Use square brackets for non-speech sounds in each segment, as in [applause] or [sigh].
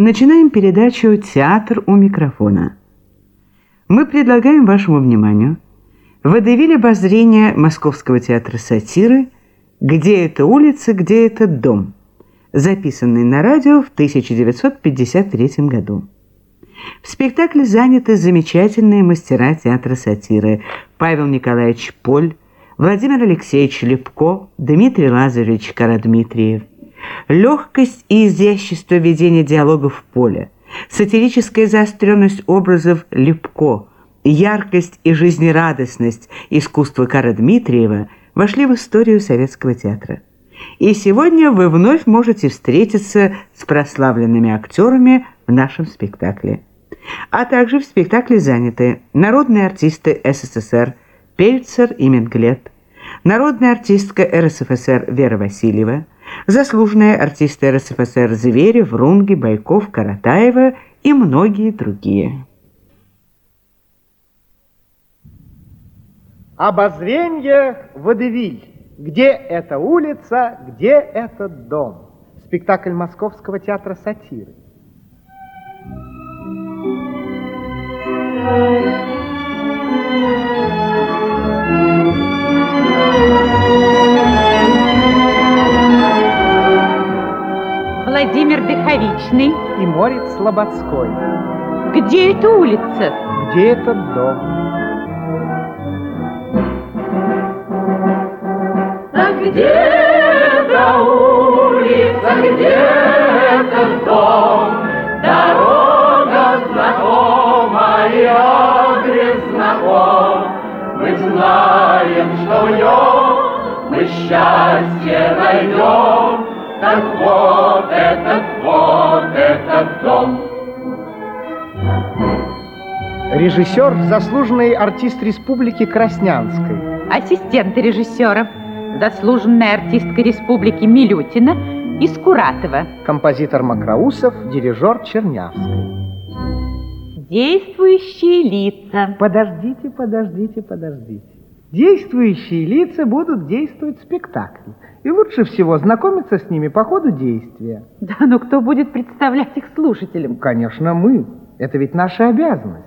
Начинаем передачу «Театр у микрофона». Мы предлагаем вашему вниманию водевиль обозрения Московского театра сатиры «Где эта улица, где этот дом», записанный на радио в 1953 году. В спектакле заняты замечательные мастера театра сатиры Павел Николаевич Поль, Владимир Алексеевич Лепко, Дмитрий Лазаревич Карадмитриев – Легкость и изящество ведения диалогов в поле, сатирическая заостренность образов Лепко, яркость и жизнерадостность искусства Кара Дмитриева вошли в историю советского театра. И сегодня вы вновь можете встретиться с прославленными актерами в нашем спектакле. А также в спектакле заняты народные артисты СССР Пельцер и Менглет, народная артистка РСФСР Вера Васильева, заслуженные артисты РСФСР Зверев, Рунги, Байков, Каратаева и многие другие. Обозрение Водевиль. Где эта улица, где этот дом? Спектакль Московского театра сатиры. Владимир Дыховичный. И Морец Слободской. Где эта улица? Где этот дом? А где эта улица, где этот дом? Дорога знакома и адрес знаком. Мы знаем, что в нем мы счастье найдем. Так вот этот, вот этот дом. Режиссер, заслуженный артист республики Краснянской. Ассистент режиссера. Заслуженная артистка республики Милютина и Скуратова. Композитор Макроусов, дирижер Чернявский. Действующие лица. Подождите, подождите, подождите. Действующие лица будут действовать в спектакле. И лучше всего знакомиться с ними по ходу действия. Да, но кто будет представлять их слушателям? Конечно, мы. Это ведь наша обязанность.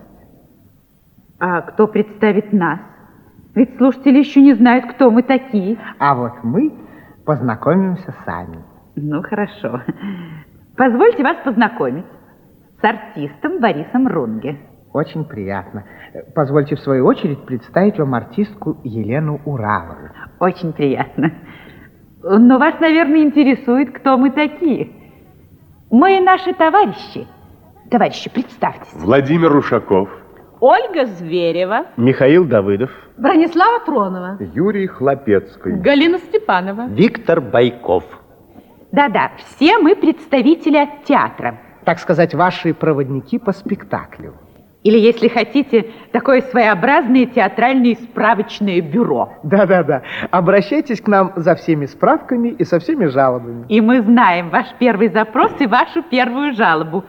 А кто представит нас? Ведь слушатели еще не знают, кто мы такие. А вот мы познакомимся сами. Ну, хорошо. Позвольте вас познакомить с артистом Борисом Рунге. Очень приятно. Позвольте, в свою очередь, представить вам артистку Елену Уралову. Очень приятно. Но вас, наверное, интересует, кто мы такие. Мы наши товарищи. Товарищи, представьтесь. Владимир Ушаков. Ольга Зверева. Михаил Давыдов. Бронислава Тронова. Юрий Хлопецкий. Галина Степанова. Виктор Байков. Да-да, все мы представители от театра. Так сказать, ваши проводники по спектаклю. Или, если хотите, такое своеобразное театральное справочное бюро. Да-да-да. Обращайтесь к нам за всеми справками и со всеми жалобами. И мы знаем ваш первый запрос и вашу первую жалобу.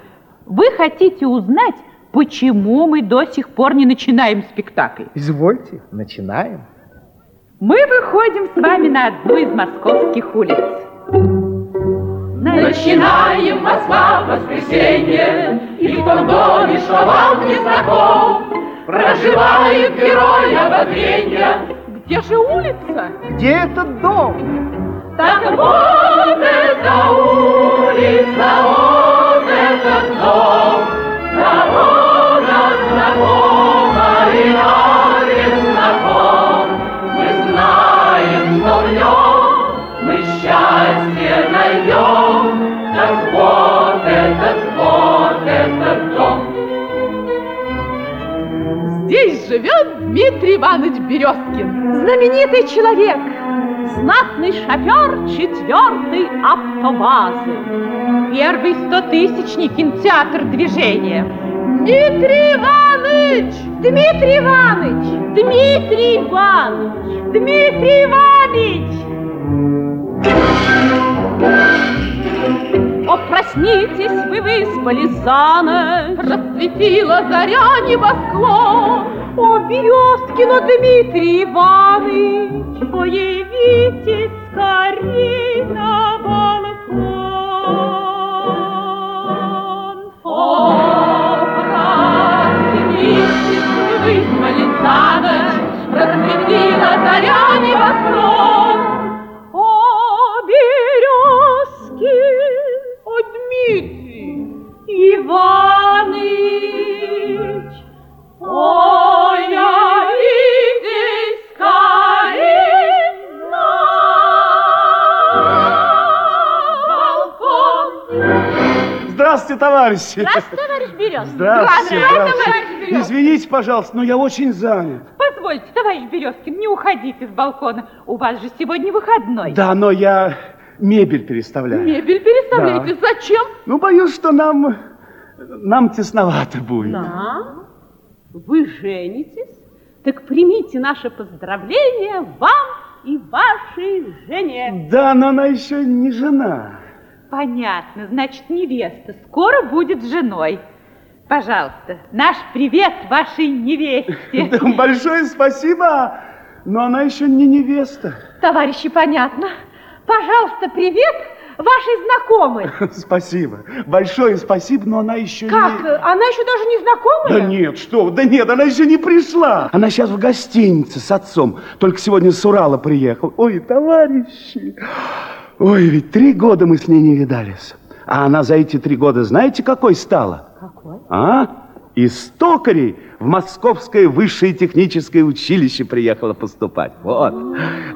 Вы хотите узнать, почему мы до сих пор не начинаем спектакль? Извольте, начинаем. Мы выходим с вами на одну из московских улиц. Начинаем Москва воскресенье, И в том доме, что вам не знаком, Проживает герой ободрения. Где же улица? Где этот дом? Так вот эта улица, вот этот дом, Здесь живет Дмитрий Иванович Березкин. Знаменитый человек. Знатный шофер четвертой автобазы. Первый стотысячник кинотеатр движения. Дмитрий Иванович! Дмитрий Иванович! Дмитрий Иванович! Дмитрий Иванович! О, проснитесь вы, выспали за ночь, Расцветила заря небосклон. О, Березкина Дмитрий Иванович, Появитесь скорей на балкон. О, проснитесь вы, выспали за ночь, Расцветила заря небосклон. птицы, Иваныч, ой, я иди скорей на балкон. Здравствуйте, товарищи. Здравствуйте, товарищ Берез. Здравствуйте, здравствуйте, товарищ Берез. Извините, пожалуйста, но я очень занят. Позвольте, товарищ Березкин, не уходите с балкона. У вас же сегодня выходной. Да, но я мебель переставляю. Мебель переставляете. Зачем? Ну, боюсь, что нам, нам тесновато будет. Да. Вы женитесь? Так примите наше поздравление вам и вашей жене. Да, но она еще не жена. Понятно, значит, невеста скоро будет женой. Пожалуйста, наш привет вашей невесте. [laughs] Да, большое спасибо, но она еще не невеста. Товарищи, понятно. Пожалуйста, привет вашей знакомой. [laughs] Спасибо. Большое спасибо, но она еще Как? не... Она еще даже не знакомая? Да нет, что, да нет, она еще не пришла. Она сейчас в гостинице с отцом. Только сегодня с Урала приехал. Ой, товарищи. Ой, ведь три года мы с ней не видались. А она за эти три года знаете, какой стала? Какой? А? Из токарей в Московское высшее техническое училище приехала поступать. Вот.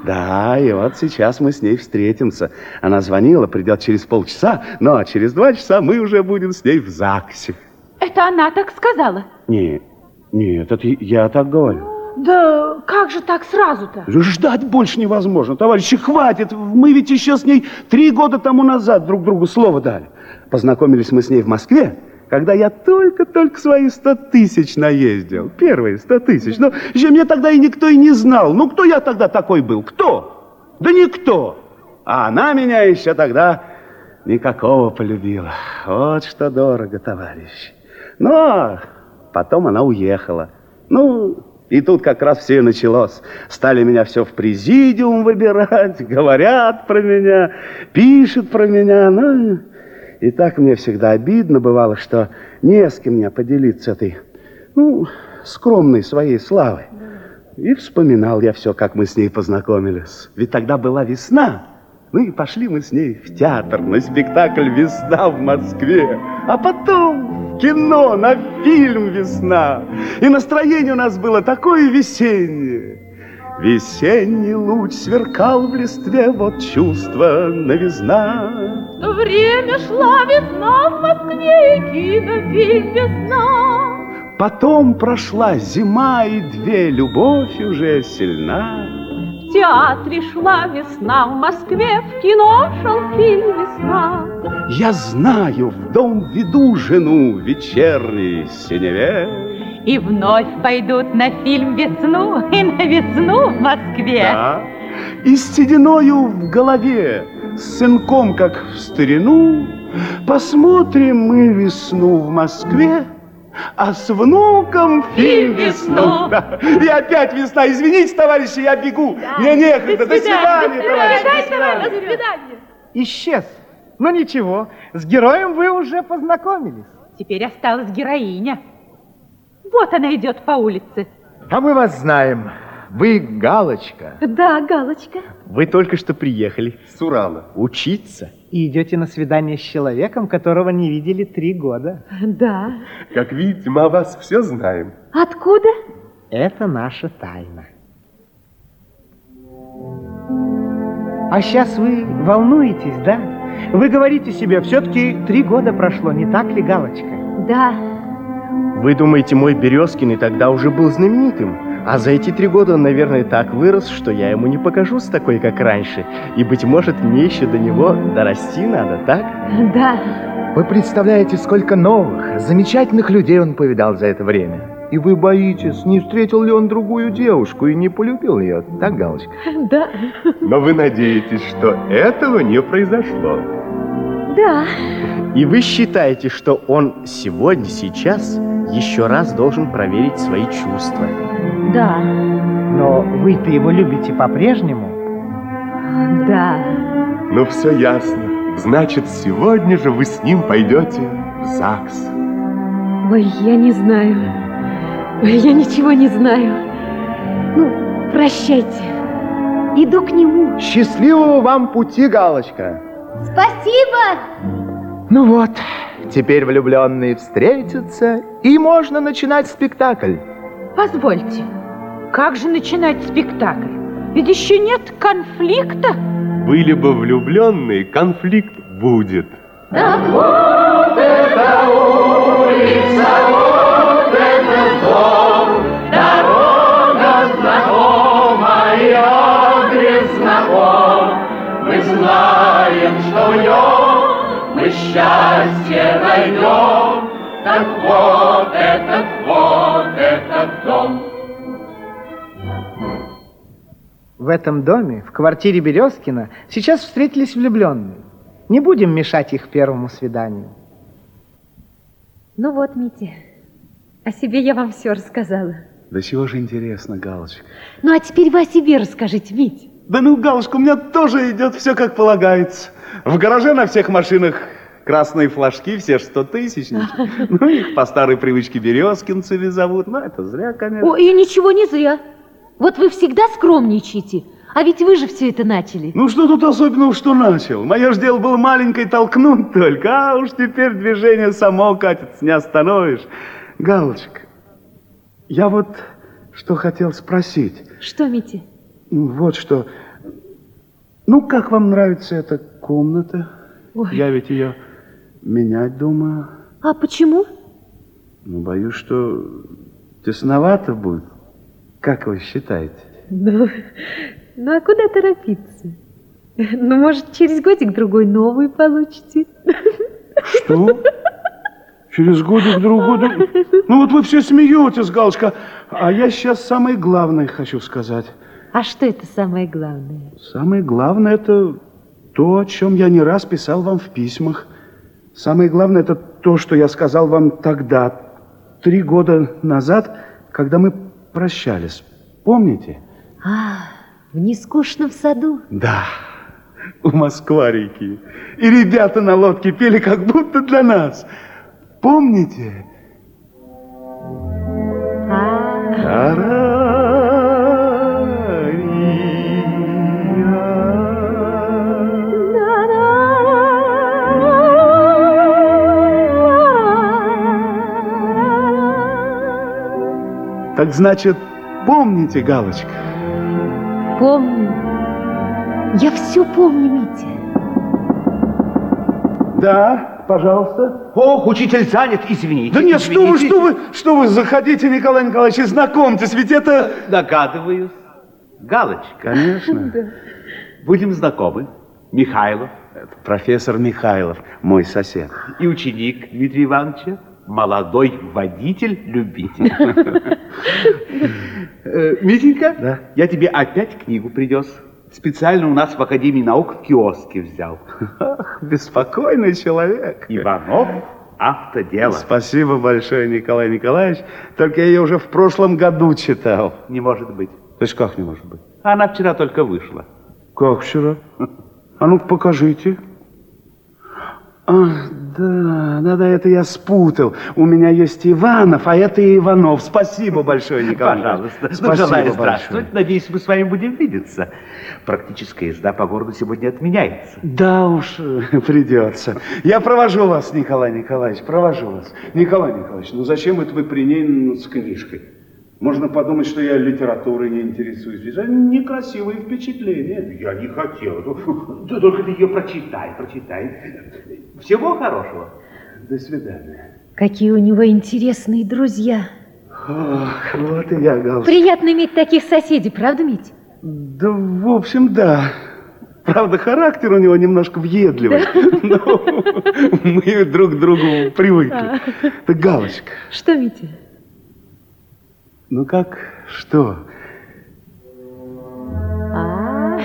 Да, и вот сейчас мы с ней встретимся. Она звонила, придет через полчаса, но через два часа мы уже будем с ней в ЗАГСе. Это она так сказала. Нет, нет, это я так говорю. Да как же так сразу-то? Ждать больше невозможно, товарищи, хватит. Мы ведь еще с ней три года тому назад друг другу слово дали. Познакомились мы с ней в Москве, когда я только-только свои сто тысяч наездил. Первые сто тысяч. Но еще мне тогда и никто и не знал. Ну, кто я тогда такой был? Кто? Да никто. А она меня еще тогда никакого полюбила. Вот что дорого, товарищ. Но потом она уехала. Ну, и тут как раз все и началось. Стали меня все в президиум выбирать, [laughs] говорят про меня, пишут про меня. Ну, и так мне всегда обидно бывало, что не с кем мне поделиться этой, ну, скромной своей славой. И вспоминал я все, как мы с ней познакомились. Ведь тогда была весна. Ну и пошли мы с ней в театр на спектакль «Весна» в Москве. А потом в кино на фильм «Весна». И настроение у нас было такое весеннее. Весенний луч сверкал в листве, вот чувство новизна. Время шла весна в Москве, и кинофильм весна. Потом прошла зима, и две любовь уже сильна. В театре шла весна, в Москве в кино шел фильм весна. Я знаю, в дом веду жену вечерней синеве. И вновь пойдут на фильм «Весну» и на «Весну» в Москве. Да. И с сединою в голове, с сынком, как в старину, посмотрим мы весну в Москве, а с внуком фильм «Весну». Да. И опять весна. Извините, товарищи, я бегу. Мне некогда. До свидания, товарищи. До свидания. До свидания. Исчез. Ну ничего, с героем вы уже познакомились. Теперь осталась героиня. Вот она идет по улице. А мы вас знаем. Вы Галочка. Да, Галочка. Вы только что приехали с Урала учиться. И идете на свидание с человеком, которого не видели три года. Да. Как видите, мы о вас все знаем. Откуда? Это наша тайна. А сейчас вы волнуетесь, да? Вы говорите себе, все-таки три года прошло, не так ли, Галочка? Да. Вы думаете, мой Березкин и тогда уже был знаменитым? А за эти три года он, наверное, так вырос, что я ему не покажусь такой, как раньше. И, быть может, мне еще до него дорасти надо, так? Да. Вы представляете, сколько новых, замечательных людей он повидал за это время. И вы боитесь, не встретил ли он другую девушку и не полюбил ее, так, Галочка? Да. Но вы надеетесь, что этого не произошло. Да. И вы считаете, что он сегодня, сейчас еще раз должен проверить свои чувства. Да. Но вы-то его любите по-прежнему? Да. Ну, все ясно. Значит, сегодня же вы с ним пойдете в ЗАГС. Ой, я не знаю. Ой, я ничего не знаю. Ну, прощайте. Иду к нему. Счастливого вам пути, Галочка. Спасибо! Ну вот, теперь влюбленные встретятся, и можно начинать спектакль. Позвольте, как же начинать спектакль? Ведь еще нет конфликта. Были бы влюбленные, конфликт будет. Так вот знаем, что в нем мы счастье найдем. Так вот этот, вот этот дом. В этом доме, в квартире Березкина, сейчас встретились влюбленные. Не будем мешать их первому свиданию. Ну вот, Митя, о себе я вам все рассказала. Да чего же интересно, Галочка. Ну а теперь вы о себе расскажите, Мить. Да ну, Галочка, у меня тоже идет все как полагается. В гараже на всех машинах красные флажки, все ж сто тысячники. [laughs] Ну, их по старой привычке березкинцами зовут. Ну, это зря, конечно. О, и ничего не зря. Вот вы всегда скромничаете, а ведь вы же все это начали. Ну, что тут особенного, что начал? Мое ж дело было маленькое толкнуть только, а уж теперь движение само катится, не остановишь. Галочка, я вот что хотел спросить. Что, Митя? Вот что. Ну, как вам нравится эта комната? Ой. Я ведь ее менять думаю. А почему? Ну, боюсь, что тесновато будет. Как вы считаете? Ну, ну а куда торопиться? Ну, может, через годик-другой новую получите. Что? Через годик-другой? Ну, вот вы все смеетесь, Галочка. А я сейчас самое главное хочу сказать. А что это самое главное? Самое главное это то, о чем я не раз писал вам в письмах. Самое главное это то, что я сказал вам тогда, три года назад, когда мы прощались. Помните? А, в нескучном саду? Да, у Москва-реки. И ребята на лодке пели как будто для нас. Помните? А, Так значит, помните, Галочка? помню. Я все помню, Митя. Да, пожалуйста. Ох, учитель занят, извините. Да нет, что вы, что вы, что вы, заходите, Николай Николаевич, и знакомьтесь, ведь это... Догадываюсь. Галочка. Конечно. [laughs] Будем знакомы. Михайлов. Это профессор Михайлов, мой сосед. И ученик Дмитрия Ивановича. Молодой водитель-любитель. [laughs] Э, Митенька, Да? я тебе опять книгу принес. Специально у нас в Академии наук в киоске взял. Ах, беспокойный человек. Иванов «Автодело». Спасибо большое, Николай Николаевич. Только я ее уже в прошлом году читал. Не может быть. То есть как не может быть? Она вчера только вышла. Как вчера? А ну покажите. А, да, да, да, это я спутал. У меня есть Иванов, а это и Иванов. Спасибо большое, Николай. Пожалуйста. Ну, желаю Спасибо здравствовать. большое. Надеюсь, мы с вами будем видеться. Практическая езда по городу сегодня отменяется. Да уж, э, придется. Я провожу вас, Николай Николаевич, провожу вас. Николай Николаевич, ну зачем это вы при ней ну, с книжкой? Можно подумать, что я литературой не интересуюсь. Это некрасивые впечатления. Я не хотел. Ну, ты Только ты ее прочитай, прочитай. Всего хорошего. До свидания. Какие у него интересные друзья. Ох, вот и я, Галочка. Приятно иметь таких соседей, правда, Мить? Да, в общем, да. Правда, характер у него немножко въедливый. [laughs] Но мы друг к другу привыкли. Так, Галочка, Что, Митя? Ну как, что? А,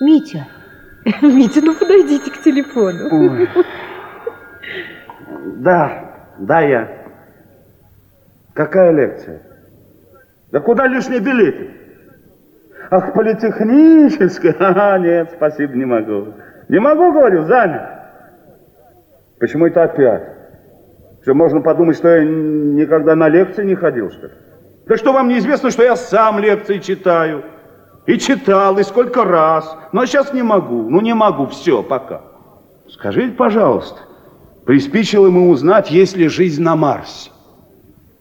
Митя. Митя, ну подойдите к телефону. Ой. Да, да, я. Какая лекция? Да куда лишние билеты? Ах, политехническая? [laughs] Ага, нет, спасибо, не могу. Не могу, говорю, занят. Почему это опять? Что, можно подумать, что я никогда на лекции не ходил, что ли? Да что вам неизвестно, что я сам лекции читаю? И читал, и сколько раз. Но сейчас не могу, ну не могу, все, пока. Скажите, пожалуйста, приспичило ему узнать, есть ли жизнь на Марсе?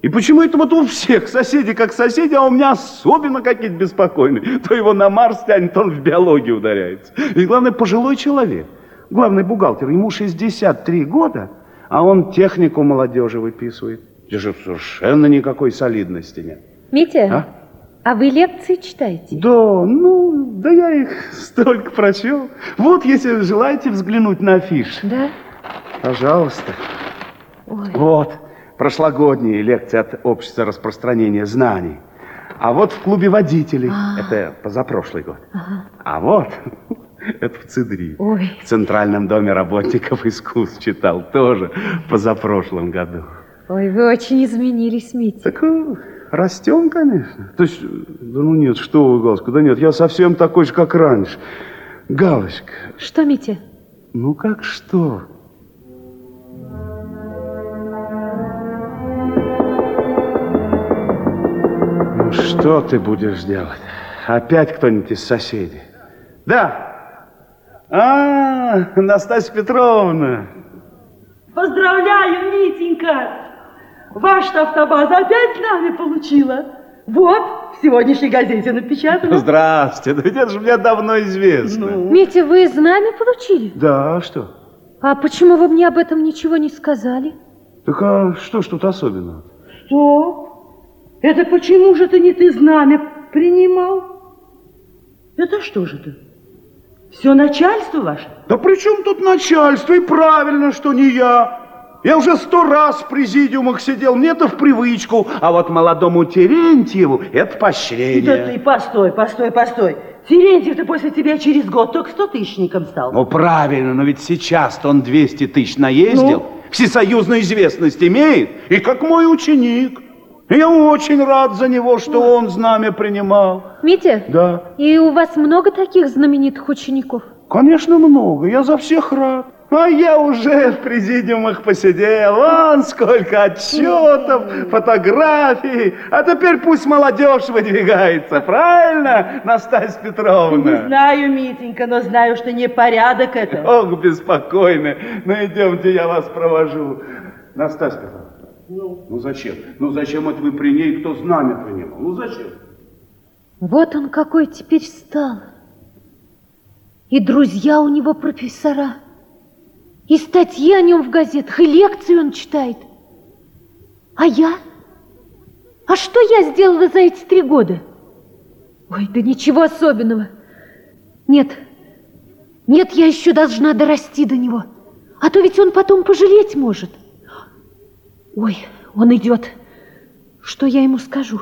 И почему это вот у всех соседи как соседи, а у меня особенно какие-то беспокойные? То его на Марс тянет, то он в биологию ударяется. И главное, пожилой человек. Главный бухгалтер, ему 63 года, а он технику молодежи выписывает. Здесь же совершенно никакой солидности нет. Митя, А? а вы лекции читаете? Да, ну, да я их [laughs] столько прочел. Вот, если желаете взглянуть на афиш. Да? Пожалуйста. Вот, прошлогодние лекции от Общества распространения знаний. А вот в клубе водителей, это позапрошлый год. А вот, [laughs] это в ЦИДРИ, Ой. в Центральном доме работников искусств читал, тоже позапрошлом году. Ой, вы очень изменились, Митя. Так э, растем, конечно. То есть, да ну нет, что вы, Галочка, да нет, я совсем такой же, как раньше. Галочка, Что, Митя? ну как что? Ну что ты будешь делать? Опять кто-нибудь из соседей? Да. А, Настасья Петровна. Поздравляю, Митенька! Ваша автобаза опять знамя получила. Вот, в сегодняшней газете напечатано. Здравствуйте, да ведь это же мне давно известно. Митя, вы знамя получили? Да, а что? А почему вы мне об этом ничего не сказали? Так а что ж тут особенного? Стоп! Это почему же ты не ты знамя принимал? Это что же ты? Все начальство ваше? Да при чем тут начальство? И правильно, что не я. Я уже сто раз в президиумах сидел, мне это в привычку. А вот молодому Терентьеву это поощрение. Да ты постой, постой, постой. Терентьев-то после тебя через год только стотысячником стал. Ну правильно, но ведь сейчас-то он 200 тысяч наездил, Ну? всесоюзную известность имеет, и как мой ученик. Я очень рад за него, что он знамя принимал. Митя? Да. И у вас много таких знаменитых учеников? Конечно, много. Я за всех рад. А я уже в президиумах посидел. Вон сколько отчетов, фотографий. А теперь пусть молодежь выдвигается. Правильно, Настасья Не Петровна? знаю, Митенька, но знаю, что непорядок это. Ох, беспокойно. Ну, идемте, я вас провожу. Настасья Петровна. Ну, зачем? Ну, зачем это вы при ней, кто знамя принимал? Ну, зачем? Вот он какой теперь стал. И друзья у него профессора. И статьи о нем в газетах, и лекции он читает. А я? А что я сделала за эти три года? Ой, да ничего особенного. Нет, нет, я еще должна дорасти до него. А то ведь он потом пожалеть может. Ой, он идет. Что я ему скажу?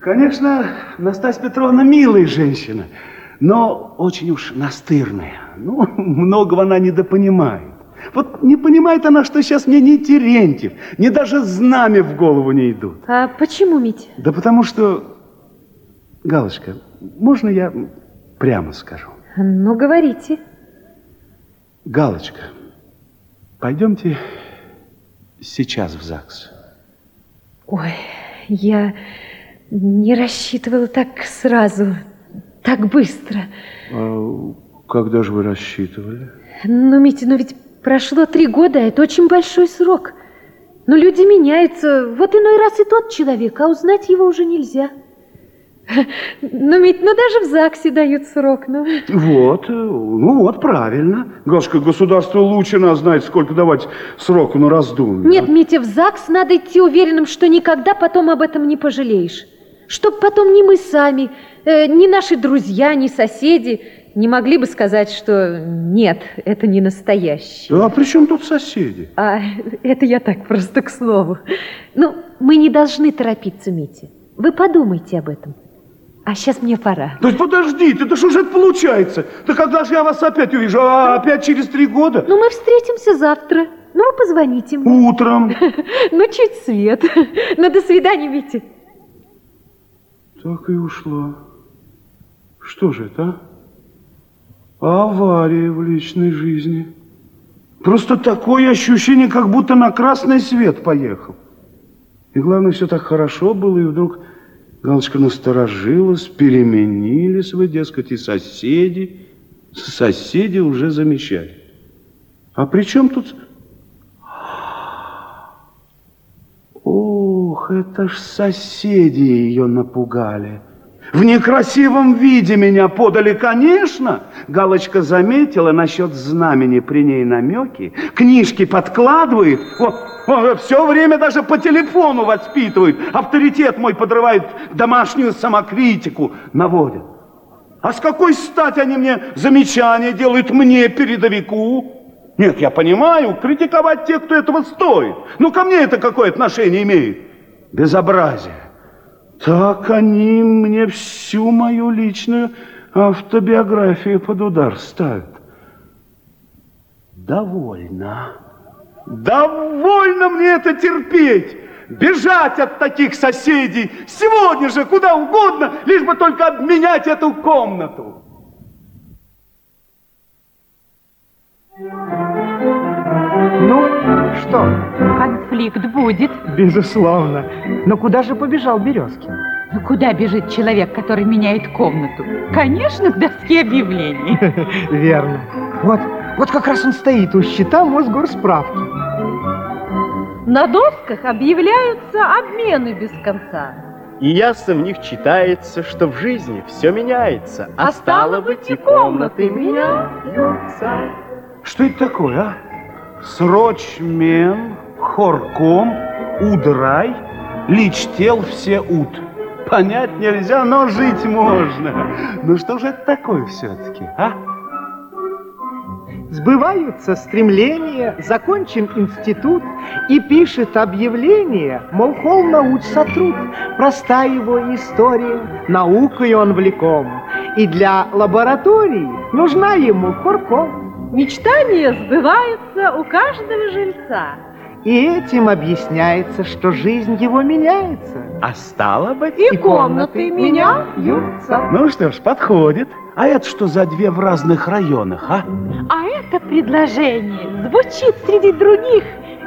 Конечно, Настасья Петровна милая женщина, но очень уж настырная. Ну, [laughs] многого она недопонимает. Вот не понимает она, что сейчас мне ни Терентьев, ни даже знамя в голову не идут. А почему, Митя? Да потому что, Галочка, можно я прямо скажу? Ну, говорите. Галочка, пойдемте сейчас в ЗАГС. Ой, я не рассчитывала так сразу, так быстро. А когда же вы рассчитывали? Ну, Митя, ну ведь прошло три года, а это очень большой срок. Ну, люди меняются. Вот иной раз и тот человек, а узнать его уже нельзя. [laughs] Ну, Мить, ну даже в ЗАГСе дают срок, ну. Вот, э, ну вот, правильно. Галочка, государство лучше нас знает, сколько давать сроку на раздумье. Нет, Митя, в ЗАГС надо идти уверенным, что никогда потом об этом не пожалеешь. Чтоб потом ни мы сами, э, ни наши друзья, ни соседи не могли бы сказать, что нет, это не настоящее. А при чем тут соседи? А [laughs] это я так просто к слову. Ну, мы не должны торопиться, Митя. Вы подумайте об этом. А сейчас мне пора. То есть подождите, да что же это получается? Да когда же я вас опять увижу? А опять через три года? Ну, мы встретимся завтра. Ну, вы позвоните мне. Утром. [laughs] Ну, чуть свет. [laughs] Ну, до свидания, Витя. Так и ушла. Что же это, а? Авария в личной жизни. Просто такое ощущение, как будто на красный свет поехал. И главное, все так хорошо было, и вдруг Галочка насторожилась, переменились вы, дескать, и соседи. Соседи уже замечали. А при чем тут... Ох, это ж соседи ее напугали. В некрасивом виде меня подали, конечно. Галочка заметила насчет знамени при ней намеки. Книжки подкладывает. Вот, все время даже по телефону воспитывает. Авторитет мой подрывает, домашнюю самокритику наводит. А с какой стати они мне замечания делают мне, передовику? Нет, я понимаю, критиковать тех, кто этого стоит. Но ко мне это какое отношение имеет? Безобразие. Так они мне всю мою личную автобиографию под удар ставят. Довольно. Довольно мне это терпеть. Бежать от таких соседей сегодня же куда угодно, лишь бы только обменять эту комнату. Ну, что? Конфликт будет. Безусловно. Но куда же побежал Березкин? Ну, куда бежит человек, который меняет комнату? Конечно, к доске объявлений. [laughs] Верно. Вот, вот как раз он стоит у счета Мосгорсправки. На досках объявляются обмены без конца. И ясно в них читается, что в жизни все меняется, а, а стало быть и комнаты меняются. Что это такое, а? Срочмен, хорком, удрай, личтел все ут. Понять нельзя, но жить можно. Ну что же это такое все-таки, а? Сбываются стремления, закончим институт и пишет объявление, мол, хол науч сотрут. Простая его история, наукой он влеком. И для лаборатории нужна ему хорком. Мечтания сбываются у каждого жильца. И этим объясняется, что жизнь его меняется. А стало быть, и, и комнаты, комнаты меняются. Ну что ж, подходит. А это что за две в разных районах, а? А это предложение звучит среди других,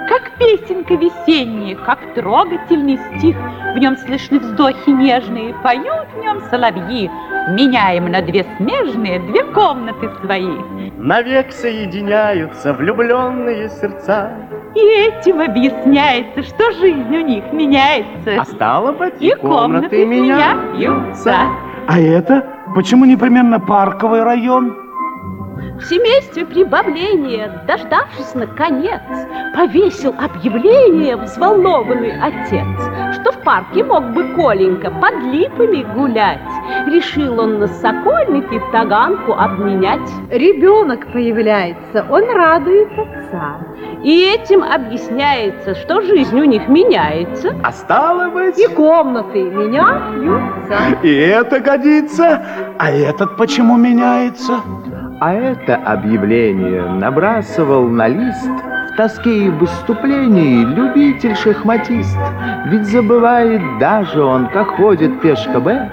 как песенка весенняя, как трогательный стих. В нем слышны вздохи нежные, поют в нем соловьи. Меняем на две смежные две комнаты свои. Навек соединяются влюбленные сердца. И этим объясняется, что жизнь у них меняется. А стало быть, и, и комнаты, комнаты меняются. А это Почему непременно парковый район? В семействе прибавления, дождавшись наконец, повесил объявление взволнованный отец, что в парке мог бы Коленька под липами гулять. Решил он на Сокольнике таганку обменять. Ребенок появляется, он радует отца. И этим объясняется, что жизнь у них меняется. А стало быть... И комнаты меняются. И это годится. А этот почему меняется? А это объявление набрасывал на лист в тоске и выступлении любитель-шахматист. Ведь забывает даже он, как ходит пешка Б,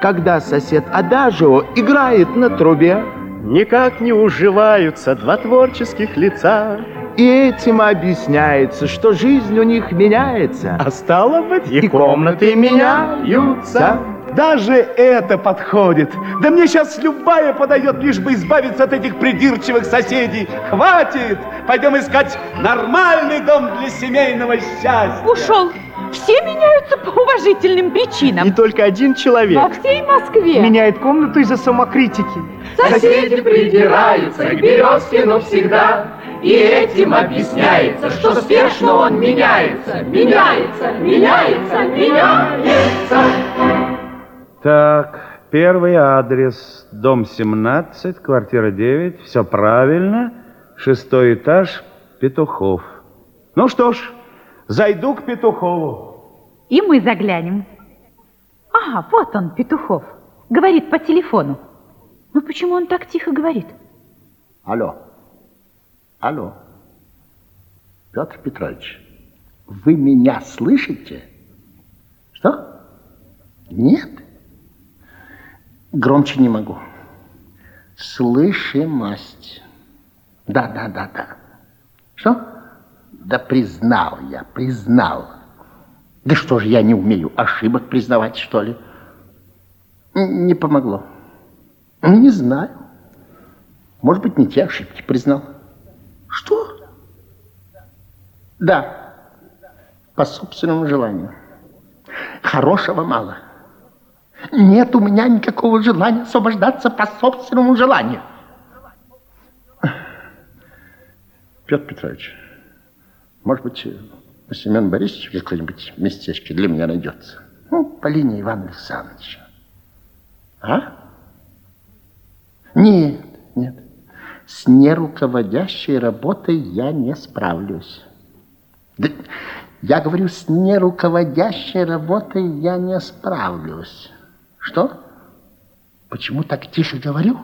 когда сосед Адажио играет на трубе. Никак не уживаются два творческих лица. И этим объясняется, что жизнь у них меняется. А стало быть, и, и комнаты меняются. Даже это подходит. Да мне сейчас любая подойдет, лишь бы избавиться от этих придирчивых соседей. Хватит! Пойдем искать нормальный дом для семейного счастья. Ушел. Все меняются по уважительным причинам. И только один человек. Во всей Москве. Меняет комнату из-за самокритики. Соседи придираются к Березкину всегда. И этим объясняется, что спешно он меняется, меняется, меняется, меняется. Так, первый адрес, дом 17, квартира 9, все правильно, шестой этаж, Петухов. Ну что ж, зайду к Петухову. И мы заглянем. Ага, вот он, Петухов, говорит по телефону. Ну почему он так тихо говорит? Алло, алло, Петр Петрович, вы меня слышите? Что? Нет? Громче не могу. Слышимость. Да, да, да, да. Что? Да признал я, признал. Да что же я не умею ошибок признавать, что ли? Не помогло. Не знаю. Может быть, не те ошибки признал. Что? Да, по собственному желанию. Хорошего мало. Нет у меня никакого желания освобождаться по собственному желанию. Петр Петрович, может быть, у Семена Борисовича какое-нибудь местечко для меня найдется? Ну, по линии Ивана Александровича. А? Нет, нет. С неруководящей работой я не справлюсь. Да, я говорю, с неруководящей работой я не справлюсь. Что? Почему так тихо говорю?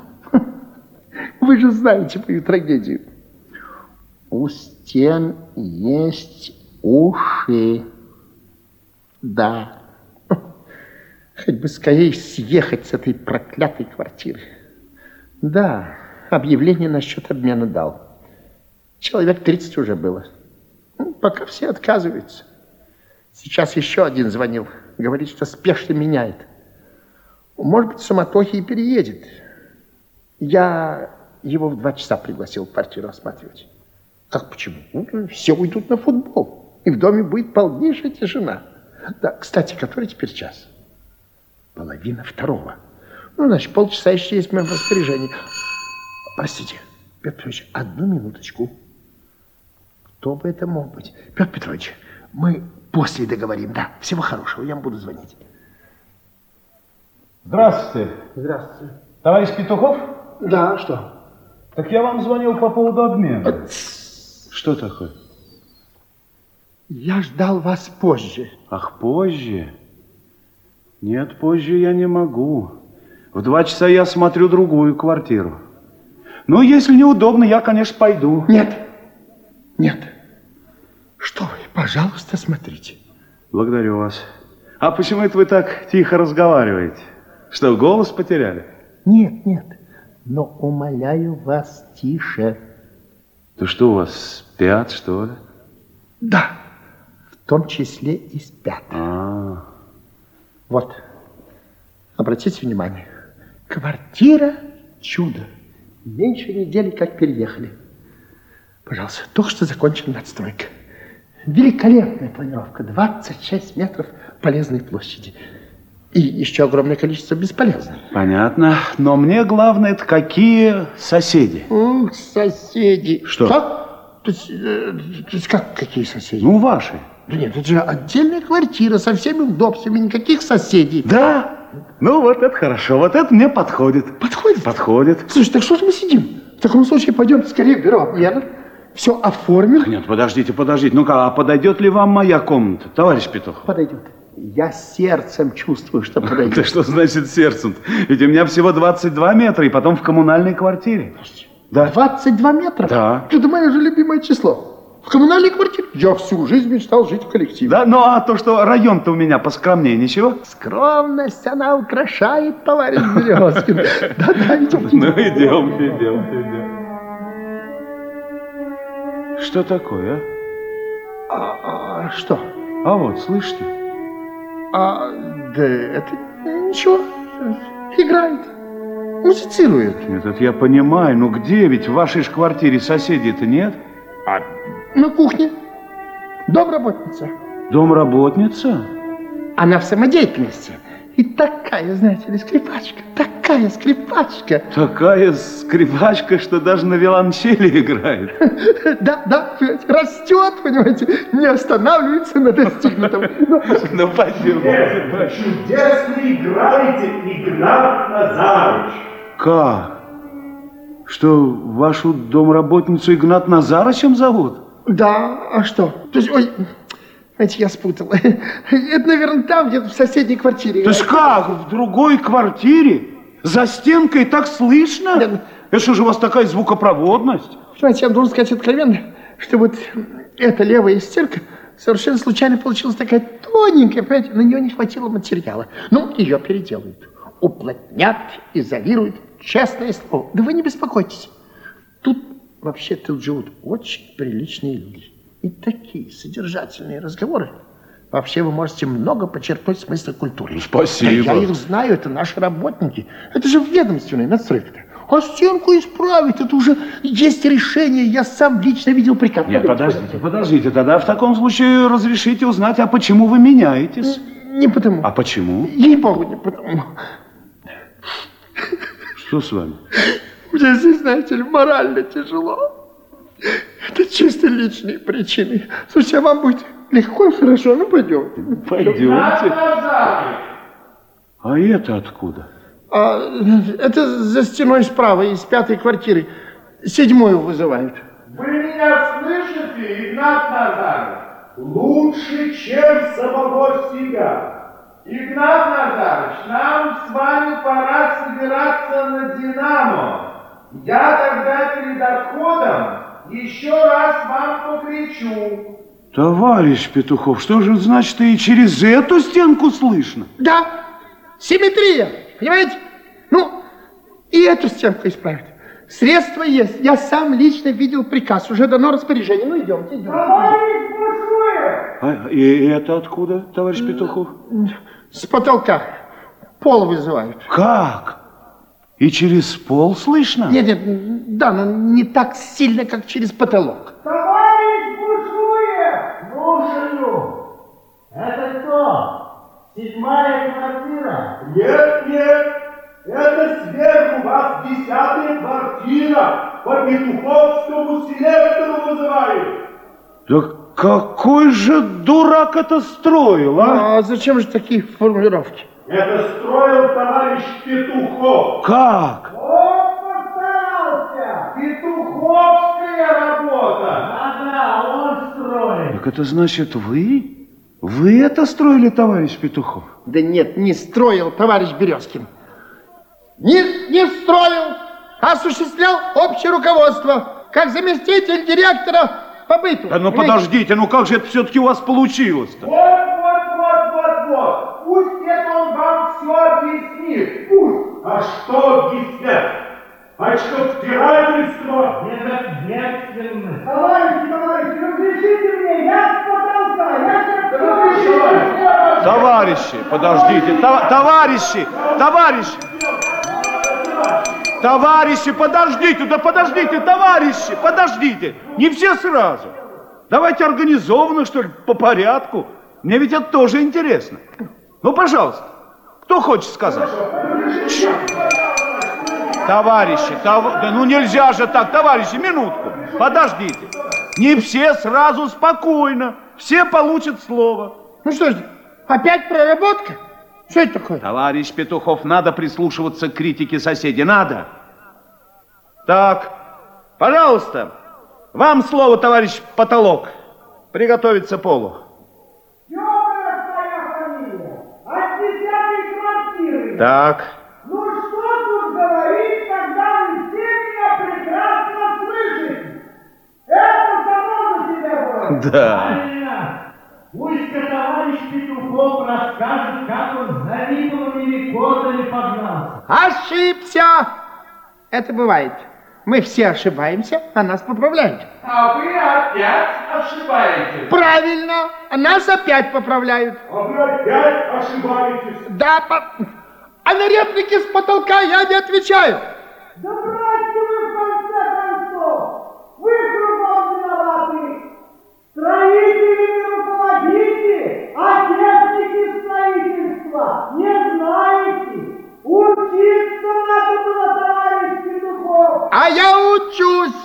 Вы же знаете мою трагедию. У стен есть уши. Да. Хоть бы скорее съехать с этой проклятой квартиры. Да, объявление насчет обмена дал. Человек 30 уже было. Ну, пока все отказываются. Сейчас еще один звонил. Говорит, что спешно меняет. Может быть, суматохи и переедет. Я его в два часа пригласил квартиру осматривать. Как почему? Ну, все уйдут на футбол. И в доме будет полнейшая тишина. Да, кстати, который теперь час? Половина второго. Ну, значит, полчаса еще есть в моем распоряжении. Простите, Петр Петрович, одну минуточку. Кто бы это мог быть? Петр Петрович, мы после договорим. Да, всего хорошего, я вам буду звонить. Здравствуйте. Здравствуйте. Товарищ Петухов? Да, что? Так я вам звонил по поводу обмена. Что такое? Я ждал вас позже. Ах, позже? Нет, позже я не могу. В два часа я смотрю другую квартиру. Ну, если неудобно, я, конечно, пойду. Нет, нет. Что вы, пожалуйста, смотрите. Благодарю вас. А почему это вы так тихо разговариваете? Что, голос потеряли? Нет, нет. Но умоляю вас тише. Да что у вас, спят, что ли? Да, в том числе и спят. А, -а, -а. Вот, обратите внимание. Квартира чудо. Меньше недели как переехали. Пожалуйста, только что закончена надстройка. Великолепная планировка. 26 метров полезной площади. И еще огромное количество бесполезной. Понятно. Но мне главное, это какие соседи? Ух, соседи. Что? Что? То есть, э, то есть как какие соседи? Ну, ваши. Да нет, это же отдельная квартира со всеми удобствами, никаких соседей. Да? Ну, вот это хорошо, вот это мне подходит. Подходит? Подходит. Слушай, так что же мы сидим? В таком случае пойдем скорее в бюро обмена. Все оформим. Нет, подождите, подождите. Ну-ка, а подойдет ли вам моя комната, товарищ Петух? Подойдет. Я сердцем чувствую, что подойдет. Да что значит сердцем? Ведь у меня всего 22 метра, и потом в коммунальной квартире. Да. 22 метра? Да. Это мое же любимое число. В коммунальной квартире? Я всю жизнь мечтал жить в коллективе. Да, ну а то, что район-то у меня поскромнее, ничего? Скромность, она украшает, товарищ Березкин. [laughs] Да-да, идемте. Ну, идемте, идемте, идемте. Что такое, а? А, а что? А вот, слышите? А, да это ничего, играет, музицирует. Нет, это я понимаю, но где ведь в вашей же квартире соседей-то нет? А на кухне. Домработница. Домработница? Она в самодеятельности. И такая, знаете ли, скрипачка. Такая скрипачка. Такая скрипачка, что даже на виолончели играет. [laughs] Да, да, растет, понимаете, не останавливается на достигнутом. Ну, [laughs] пойдем. Чудесно играете, Игнат Назарович. Как? Что, вашу домработницу Игнат Назарычем зовут? Да, а что? То есть, ой, знаете, я спутал. [laughs] Это, наверное, там, где-то в соседней квартире. То есть как, в другой квартире? За стенкой так слышно? Да. Это что же у вас такая звукопроводность? Знаете, я должен сказать откровенно, что вот эта левая стенка совершенно случайно получилась такая тоненькая, понимаете, на нее не хватило материала. Ну, ее переделают, уплотнят, изолируют, честное слово. Да вы не беспокойтесь. Тут вообще тут живут очень приличные люди. И такие содержательные разговоры. Вообще вы можете много почерпнуть смысла культуры. Спасибо. Да я их знаю, это наши работники. Это же ведомственная надстройка. А стенку исправить, это уже есть решение. Я сам лично видел приказ. Нет, подождите, подождите. Тогда в таком случае разрешите узнать, а почему вы меняетесь? Не потому. А почему? Ей-богу, не потому. Что с вами? Мне здесь, знаете ли, морально тяжело. Это чисто личные причины. Слушайте, а вам будет легко и хорошо, ну пойдемте. Пойдемте. А это откуда? А, это за стеной справа, из пятой квартиры. Седьмую вызывают. Вы меня слышите, Игнат Назарович? Лучше, чем самого себя. Игнат Назарович, нам с вами пора собираться на «Динамо». Я тогда перед отходом еще раз вам покричу. Товарищ Петухов, что же значит и через эту стенку слышно? Да, симметрия, понимаете? Ну, и эту стенку исправят. Средства есть. Я сам лично видел приказ. Уже дано распоряжение. Ну, идемте, идемте. А, и это откуда, товарищ Петухов? С потолка. Пол вызывают. Как? И через пол слышно? Нет, нет, да, но не так сильно, как через потолок. Товарищ Бушуев! Слушаю. Это кто? Седьмая квартира? Нет, нет. Это сверху вас десятая квартира. По Петуховскому селектору вызывают. Да какой же дурак это строил, а? А зачем же такие формулировки? Это строил товарищ Петухов. Как? Он постарался. Петуховская работа. Да-да, он строил. Так это значит вы? Вы это строили, товарищ Петухов? Да нет, не строил товарищ Березкин. Не, не строил, а осуществлял общее руководство, как заместитель директора по быту. Да ну подождите, ну как же это все-таки у вас получилось-то? Вот, вот. Пусть это он вам все объяснит. Пусть. А что объяснять? А что втирательство? Недответственность. Товарищи, товарищи, разрешите мне, я с потолка, я сейчас... Товарищи, подождите, тов- товарищи, товарищи. Товарищи, подождите, да подождите, товарищи, подождите. Не все сразу. Давайте организованно, что ли, по порядку. Мне ведь это тоже интересно. Ну, пожалуйста, кто хочет сказать? Товарищи, тов- да ну нельзя же так, товарищи, минутку, подождите. Не все сразу спокойно, все получат слово. Ну что ж, опять проработка? Что это такое? Товарищ Петухов, надо прислушиваться к критике соседей, надо. Так, пожалуйста, вам слово, товарищ потолок. Приготовиться полу. От десятой квартиры. Так, Ну что тут говорить, когда вы все меня прекрасно слышите? Это само за себя говорит. да. Пусть-ка товарищ Петухов расскажет, как он с Давидовыми кодами погнался. Ошибся! Это бывает. Мы все ошибаемся, а нас поправляют. А вы опять ошибаетесь. Правильно, а нас опять поправляют. А вы опять ошибаетесь. Да, по- а на реплики с потолка я не отвечаю. Да бросьте вы в конце концов. Вы кругом виноваты. Строителями руководите, а техники строительства не знаете. Учиться надо было, товарищ Петухов. А я учусь.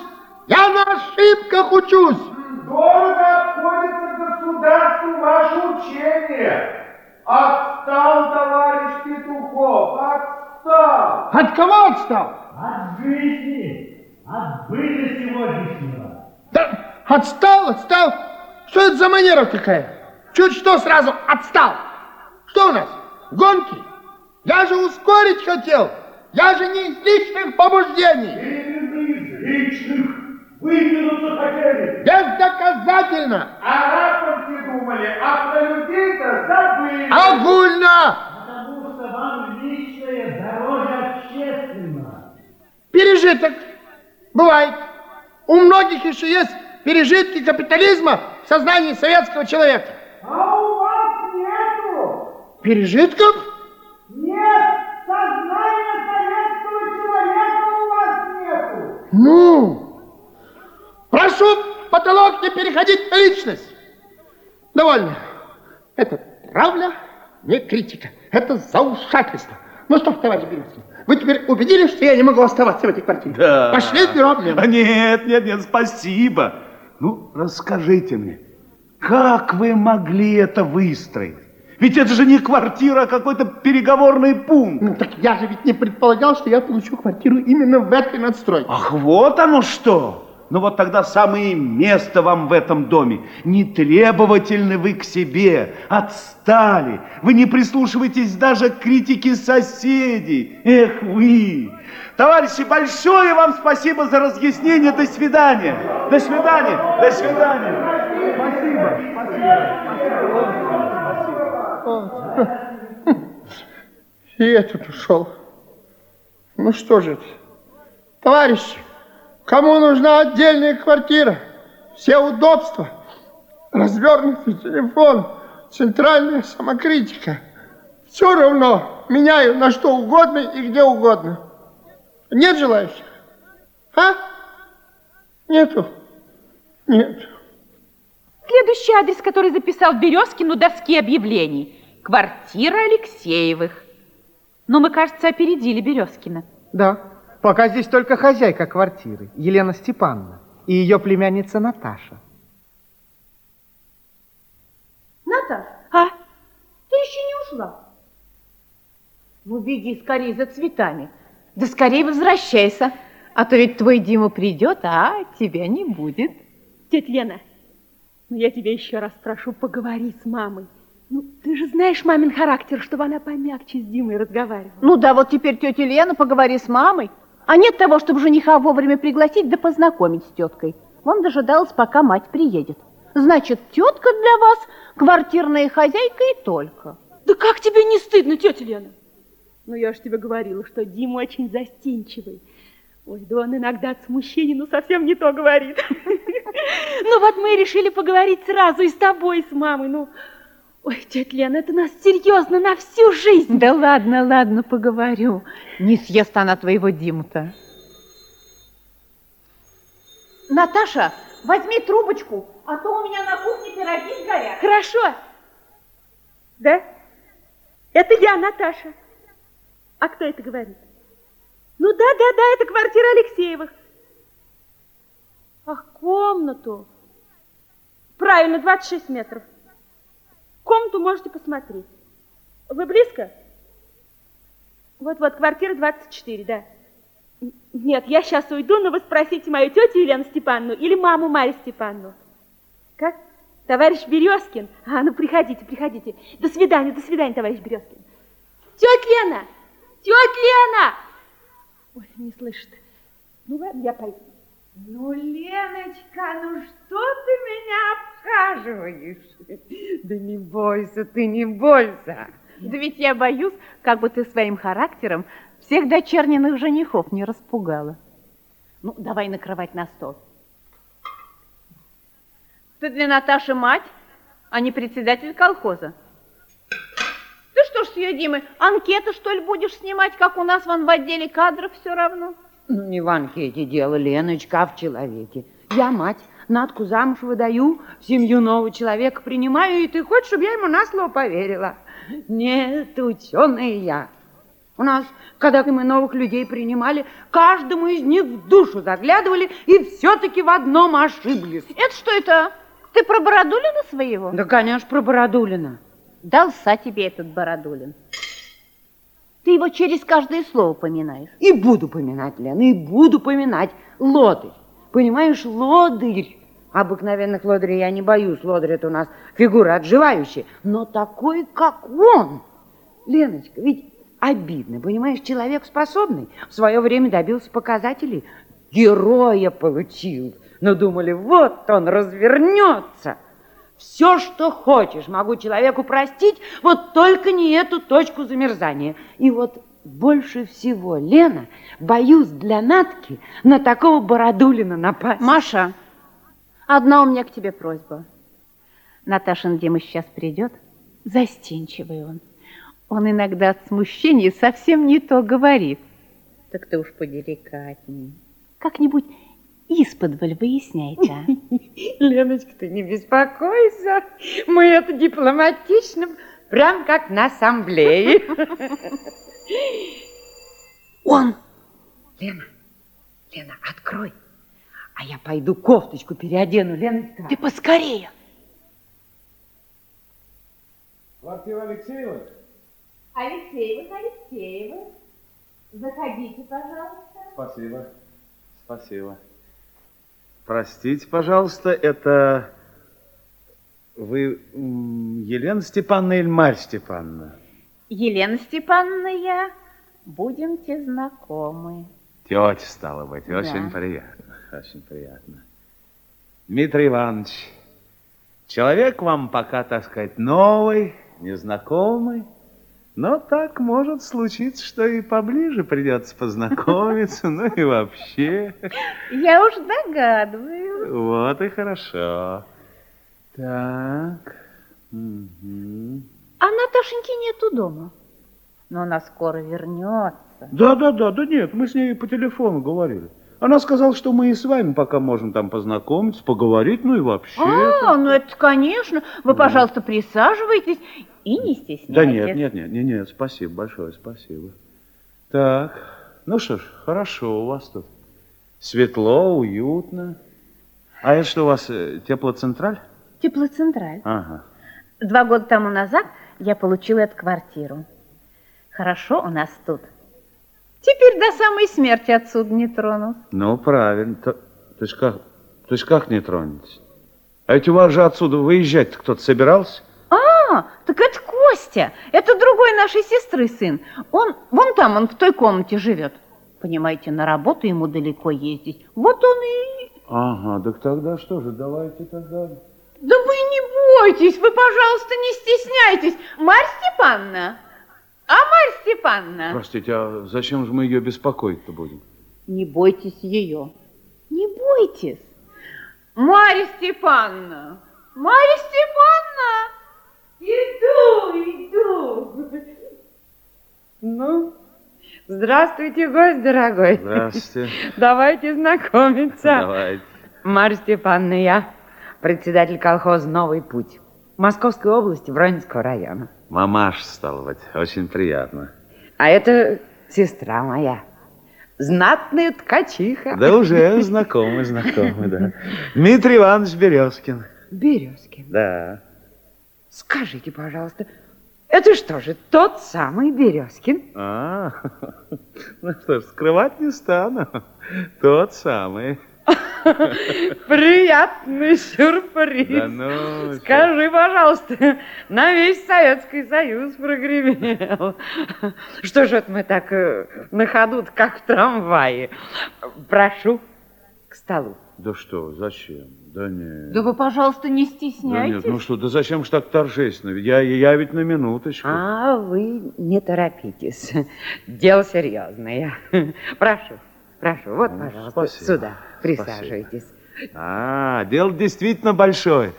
Я на ошибках учусь. Дорого обходится государству ваше учение. Отстал, товарищ Петухов, отстал. От кого отстал? От жизни, от быта сегодняшнего. Да, отстал, отстал. Что это за манера такая? Чуть что сразу отстал. Что у нас? Гонки? Я же ускорить хотел. Я же не из личных побуждений. Из личных выкинуться хотели. Бездоказательно. О рапорте думали, а про людей-то забыли. Огульно. Потому что вам Пережиток. Бывает. У многих еще есть пережитки капитализма в сознании советского человека. А у вас нету. Пережитков? Нет, сознания советского человека у вас нету. Ну, прошу потолок не переходить на личность. Довольно. Это травля, не критика, это заушательство. Ну что ж, товарищ Березкин, вы теперь убедились, что я не могу оставаться в этой квартире? Да. Пошли в бюро обмена. А Нет, нет, нет, спасибо. Ну, расскажите мне, как вы могли это выстроить? Ведь это же не квартира, а какой-то переговорный пункт. Ну, так я же ведь не предполагал, что я получу квартиру именно в этой надстройке. Ах, вот оно что! Ну вот тогда самое место вам в этом доме. Не требовательны вы к себе, отстали. Вы не прислушиваетесь даже к критике соседей. Эх вы! Товарищи, большое вам спасибо за разъяснение. До свидания. До свидания. До свидания. Спасибо. И этот ушел. Ну что же? Товарищи, кому нужна отдельная квартира? Все удобства, развернутый телефон, центральная самокритика. Все равно меняю на что угодно и где угодно. Нет желающих? А? Нету? Нет. Следующий адрес, который записал Березкин на доске объявлений. Квартира Алексеевых. Но мы, кажется, опередили Березкина. Да, пока здесь только хозяйка квартиры, Елена Степановна, и ее племянница Наташа. Наташ, А? ты еще не ушла? Ну, беги скорее за цветами. Да скорее возвращайся. А то ведь твой Дима придет, а тебя не будет. Тетя Лена, ну я тебя еще раз прошу, поговори с мамой. Ну, ты же знаешь мамин характер, чтобы она помягче с Димой разговаривала. Ну да, вот теперь тетя Лена, поговори с мамой. А нет того, чтобы жениха вовремя пригласить да познакомить с теткой. Он дожидалась, пока мать приедет. Значит, тетка для вас квартирная хозяйка и только. Да как тебе не стыдно, тетя Лена? Ну, я же тебе говорила, что Дима очень застенчивый. Ой, да он иногда от смущения, ну, совсем не то говорит. Ну, вот мы и решили поговорить сразу и с тобой, и с мамой. Ну, ой, тетя Лена, это нас серьезно на всю жизнь. Да ладно, ладно, поговорю. Не съест она твоего Диму-то. Наташа, возьми трубочку, а то у меня на кухне пироги горят. Хорошо. Да? Это я, Наташа. А кто это говорит? Ну да, да, да, это квартира Алексеевых. Ах, комнату. Правильно, 26 метров. Комнату можете посмотреть. Вы близко? Вот-вот, квартира 24, да. Нет, я сейчас уйду, но вы спросите мою тетю Елену Степановну или маму Марию Степановну. Как? Товарищ Березкин? А, ну приходите, приходите. До свидания, до свидания, товарищ Березкин. Тетя Лена! Тетя Лена! Ой, не слышит. Ну ладно, я пойду. Ну, Леночка, ну что ты меня обхаживаешь? Да не бойся, ты не бойся. Да ведь я боюсь, как бы ты своим характером всех дочерниных женихов не распугала. Ну, давай накрывать на стол. Ты для Наташи мать, а не председатель колхоза. Ты что ж с ее Димой, анкеты, что ли, будешь снимать, как у нас вон в отделе кадров все равно? Ну, анкете дело, Леночка, а в человеке. Я мать, Натку замуж выдаю, в семью нового человека принимаю, и ты хочешь, чтобы я ему на слово поверила? Нет, ученая я. У нас, когда мы новых людей принимали, каждому из них в душу заглядывали и все-таки в одном ошиблись. Это что это? Ты про Бородулина своего? Да, конечно, про Бородулина. Дался тебе этот Бородулин. Ты его через каждое слово поминаешь. И буду поминать, Лена, и буду поминать. Лодырь. Понимаешь, лодырь. Обыкновенных лодырей я не боюсь. Лодырь это у нас фигура отживающая. Но такой, как он. Леночка, ведь обидно, понимаешь, человек способный. В свое время добился показателей. Героя получил. Но думали, вот он развернется. Все, что хочешь, могу человеку простить, вот только не эту точку замерзания. И вот больше всего, Лена, боюсь для Натки на такого Бородулина напасть. Маша, одна у меня к тебе просьба. Наташин Дима сейчас придет, застенчивый он. Он иногда от смущения совсем не то говорит. Так ты уж поделикатней. Как-нибудь исподволь выясняйте, а? [laughs] Леночка, ты не беспокойся. Мы это дипломатично Прям как на ассамблее. [laughs] Он! Лена, Лена, открой. А я пойду кофточку переодену, Леночка. Ты поскорее. Квартира Алексеева? Алексеева, Алексеева. Заходите, пожалуйста. Спасибо. Спасибо. Простите, пожалуйста, это вы Елена Степановна или Марья Степановна? Елена Степановна, я будемте знакомы. Тетя, стала быть, Да. очень приятно, очень приятно. Дмитрий Иванович, человек вам пока, так сказать, новый, незнакомый, но так может случиться, что и поближе придется познакомиться, ну и вообще. Я уж догадываюсь. Вот и хорошо. Так. А Наташеньки нету дома. Но она скоро вернется. Да, да, да, да нет, мы с ней по телефону говорили. Она сказала, что мы и с вами пока можем там познакомиться, поговорить, ну и вообще. А, ну это, конечно. Вы, пожалуйста, присаживайтесь и не стесняйтесь. Да нет, нет, нет, нет, нет, спасибо большое, спасибо. Так, ну что ж, хорошо у вас тут. Светло, уютно. А это что у вас, э, теплоцентраль? Теплоцентраль. Ага. Два года тому назад я получила эту квартиру. Хорошо у нас тут. Теперь до самой смерти отсюда не тронусь. Ну, правильно. То, то есть как, то есть как не тронетесь? А ведь у вас же отсюда выезжать кто-то собирался? А, так это Костя. Это другой нашей сестры сын. Он вон там, он в той комнате живет. Понимаете, на работу ему далеко ездить. Вот он и... Ага, так тогда что же, давайте тогда... Да вы не бойтесь, вы, пожалуйста, не стесняйтесь. Марья Степановна, а Марья Степановна, Простите, а зачем же мы ее беспокоить-то будем? не бойтесь ее. Не бойтесь. Марья Степановна, Марья Степановна, иду, иду. Ну, здравствуйте, гость дорогой. Здравствуйте. Давайте знакомиться. Давайте. Марья Степановна, я председатель колхоза «Новый путь» Московской области, Воронежского района. Мамаш, стало быть, очень приятно. А это сестра моя, знатная ткачиха. Да уже знакомы, знакомы, да. Дмитрий Иванович Березкин. Березкин. Да. Скажите, пожалуйста, это что же, тот самый Березкин? А, ну что ж, скрывать не стану. Тот самый. [laughs] Приятный сюрприз. Да ну, Скажи, пожалуйста, на весь Советский Союз прогремел. Что же это мы так э, на ходу как в трамвае? Прошу к столу. Да что, зачем? Да нет. Да вы, пожалуйста, не Да стесняйтесь. нет, ну что, да зачем же так торжественно? Ведь Я, я ведь на минуточку. А вы не торопитесь. Дело серьезное. Прошу, прошу, вот, пожалуйста, спасибо, сюда присаживайтесь. А, дело действительно большое.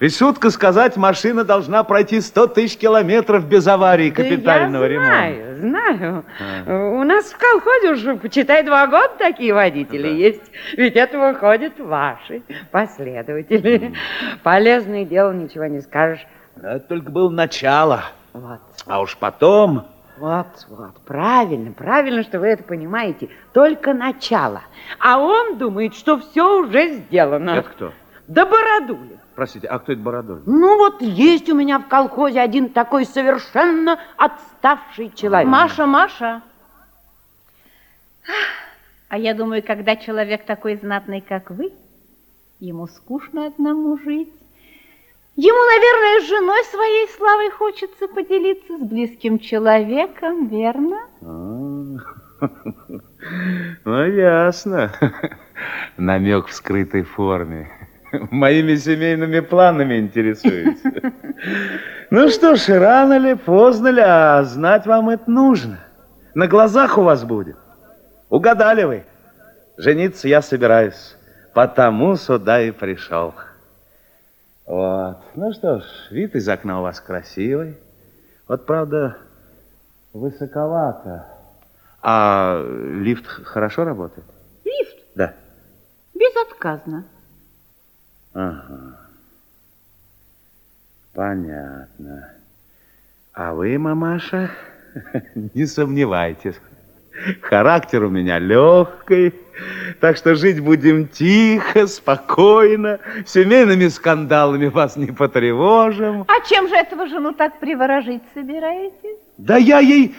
Ведь шутка сказать, машина должна пройти 100 тысяч километров без аварии Да капитального я ремонта. знаю, знаю. А. У нас в колхозе уже, почитай, два года такие водители есть. Ведь это выходят ваши последователи. Полезное дело, ничего не скажешь. Это только было начало. Вот. А уж потом... Вот, вот, правильно, правильно, что вы это понимаете. Только начало. А он думает, что все уже сделано. Это кто? Да Бородуля. Простите, а кто это Бородуль? Ну вот есть у меня в колхозе один такой совершенно отставший человек. Маша, Маша. А я думаю, когда человек такой знатный, как вы, ему скучно одному жить. Ему, наверное, с женой своей славой хочется поделиться с близким человеком, верно? А, [laughs] Ну, ясно. [laughs] Намек в скрытой форме. Моими семейными планами интересуется. [laughs] Ну что ж, рано ли, поздно ли, а знать вам это нужно. На глазах у вас будет. Угадали вы. Жениться я собираюсь. Потому сюда и пришел. Вот. Ну что ж, вид из окна у вас красивый. Вот, правда, высоковато. А лифт хорошо работает? Лифт Да. безотказно. Ага. Понятно. А вы, мамаша, [laughs] не сомневайтесь. Характер у меня легкий, так что жить будем тихо, спокойно, семейными скандалами вас не потревожим. А чем же этого жену так приворожить собираетесь? Да я ей,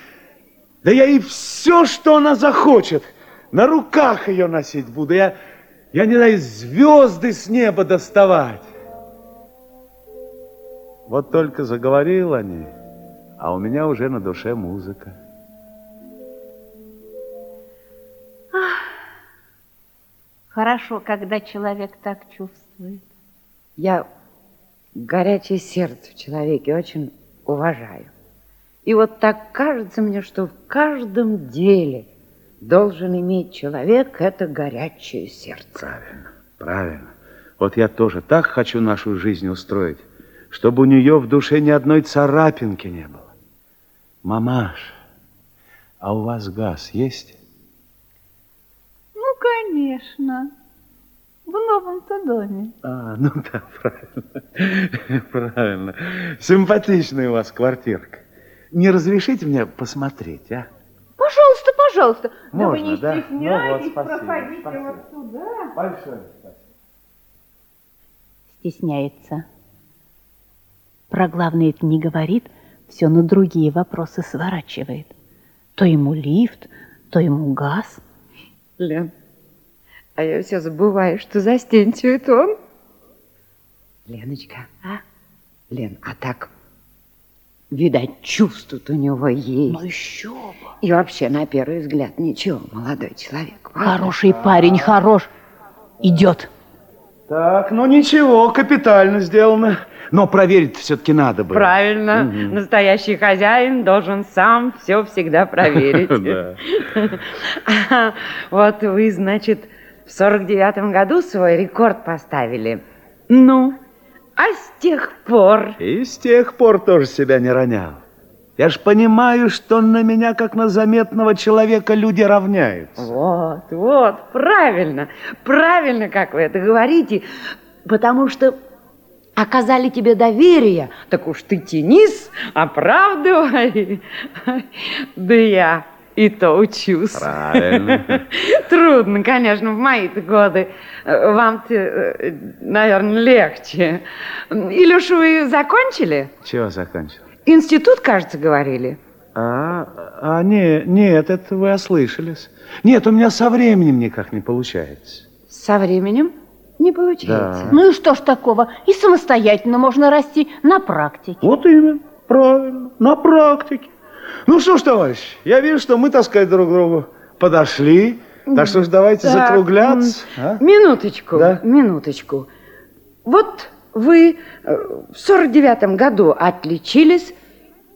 да я ей все, что она захочет, на руках ее носить буду. Я, я не знаю, звезды с неба доставать. Вот только заговорил о ней, а у меня уже на душе музыка. Хорошо, когда человек так чувствует. Я горячее сердце в человеке очень уважаю. И вот так кажется мне, что в каждом деле должен иметь человек это горячее сердце. Правильно, правильно. Вот я тоже так хочу нашу жизнь устроить, чтобы у нее в душе ни одной царапинки не было. Мамаш, а у вас газ есть? Конечно. В новом-то доме. А, ну да, правильно. [laughs] Правильно. Симпатичная у вас квартирка. Не разрешите мне посмотреть, а? Пожалуйста, пожалуйста. да вы Можно, не да? стесняйтесь, Ну вот, спасибо, проходите спасибо. вот сюда. Большое спасибо. Стесняется. Про главное это не говорит, все на другие вопросы сворачивает. То ему лифт, то ему газ. Лен, а я все забываю, что застенчивый он. Леночка, а? Лен, а так, видать, чувств у него есть. Ну еще бы. И вообще, на первый взгляд, ничего, молодой человек. Хороший парень, хорош. Идет. Так, ну ничего, капитально сделано. Но проверить все-таки надо было. Правильно, Мгм. настоящий хозяин должен сам все всегда проверить. [laughs] Да. [laughs] А, Вот вы, значит, в сорок девятом году свой рекорд поставили. Ну, а с тех пор... И с тех пор тоже себя не ронял. Я ж понимаю, что на меня, как на заметного человека, люди равняются. Вот, вот, правильно, правильно, как вы это говорите, потому что оказали тебе доверие, так уж ты тянись, оправдывай. [laughs] Да я и то учусь. Правильно. [laughs] Трудно, конечно, в мои-то годы. Вам-то, э, наверное, легче. Уж вы закончили? Чего закончил? Институт, кажется, говорили. А, а не, нет, это вы ослышались. Нет, у меня со временем никак не получается. Со временем не получается. Да. Ну и что ж такого? И самостоятельно можно расти на практике. Вот именно, правильно, на практике. Ну что ж, товарищ, я вижу, что мы, так сказать, друг к другу подошли. Так что ж давайте Так, закругляться. а? Минуточку, Да? минуточку. Вот вы э, в сорок девятом году отличились,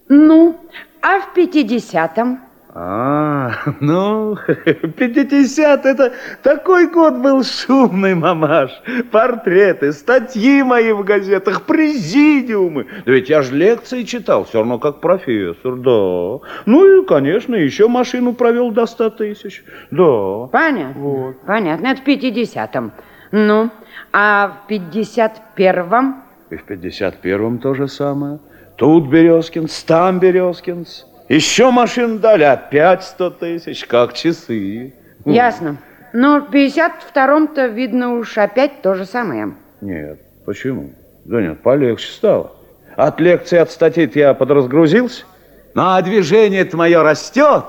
ну, а в пятидесятом? А, [laughs] ну, [laughs] 50 это такой год был шумный, мамаш. Портреты, статьи мои в газетах, президиумы. Да ведь я же лекции читал, все равно как профессор, да. Ну и, конечно, еще машину провел до 100 тысяч, да. Понятно, понятно, это в пятидесятом. Ну, а в пятьдесят первом? И в 51-м то же самое. Тут Березкинс, там Березкинс. Еще машин дали, опять 100 тысяч, как часы. Ясно. Но в пятьдесят втором-то, видно, уж опять то же самое. Нет, почему? Да нет, полегче стало. От лекций, от статей я подразгрузился. А движение-то мое растет.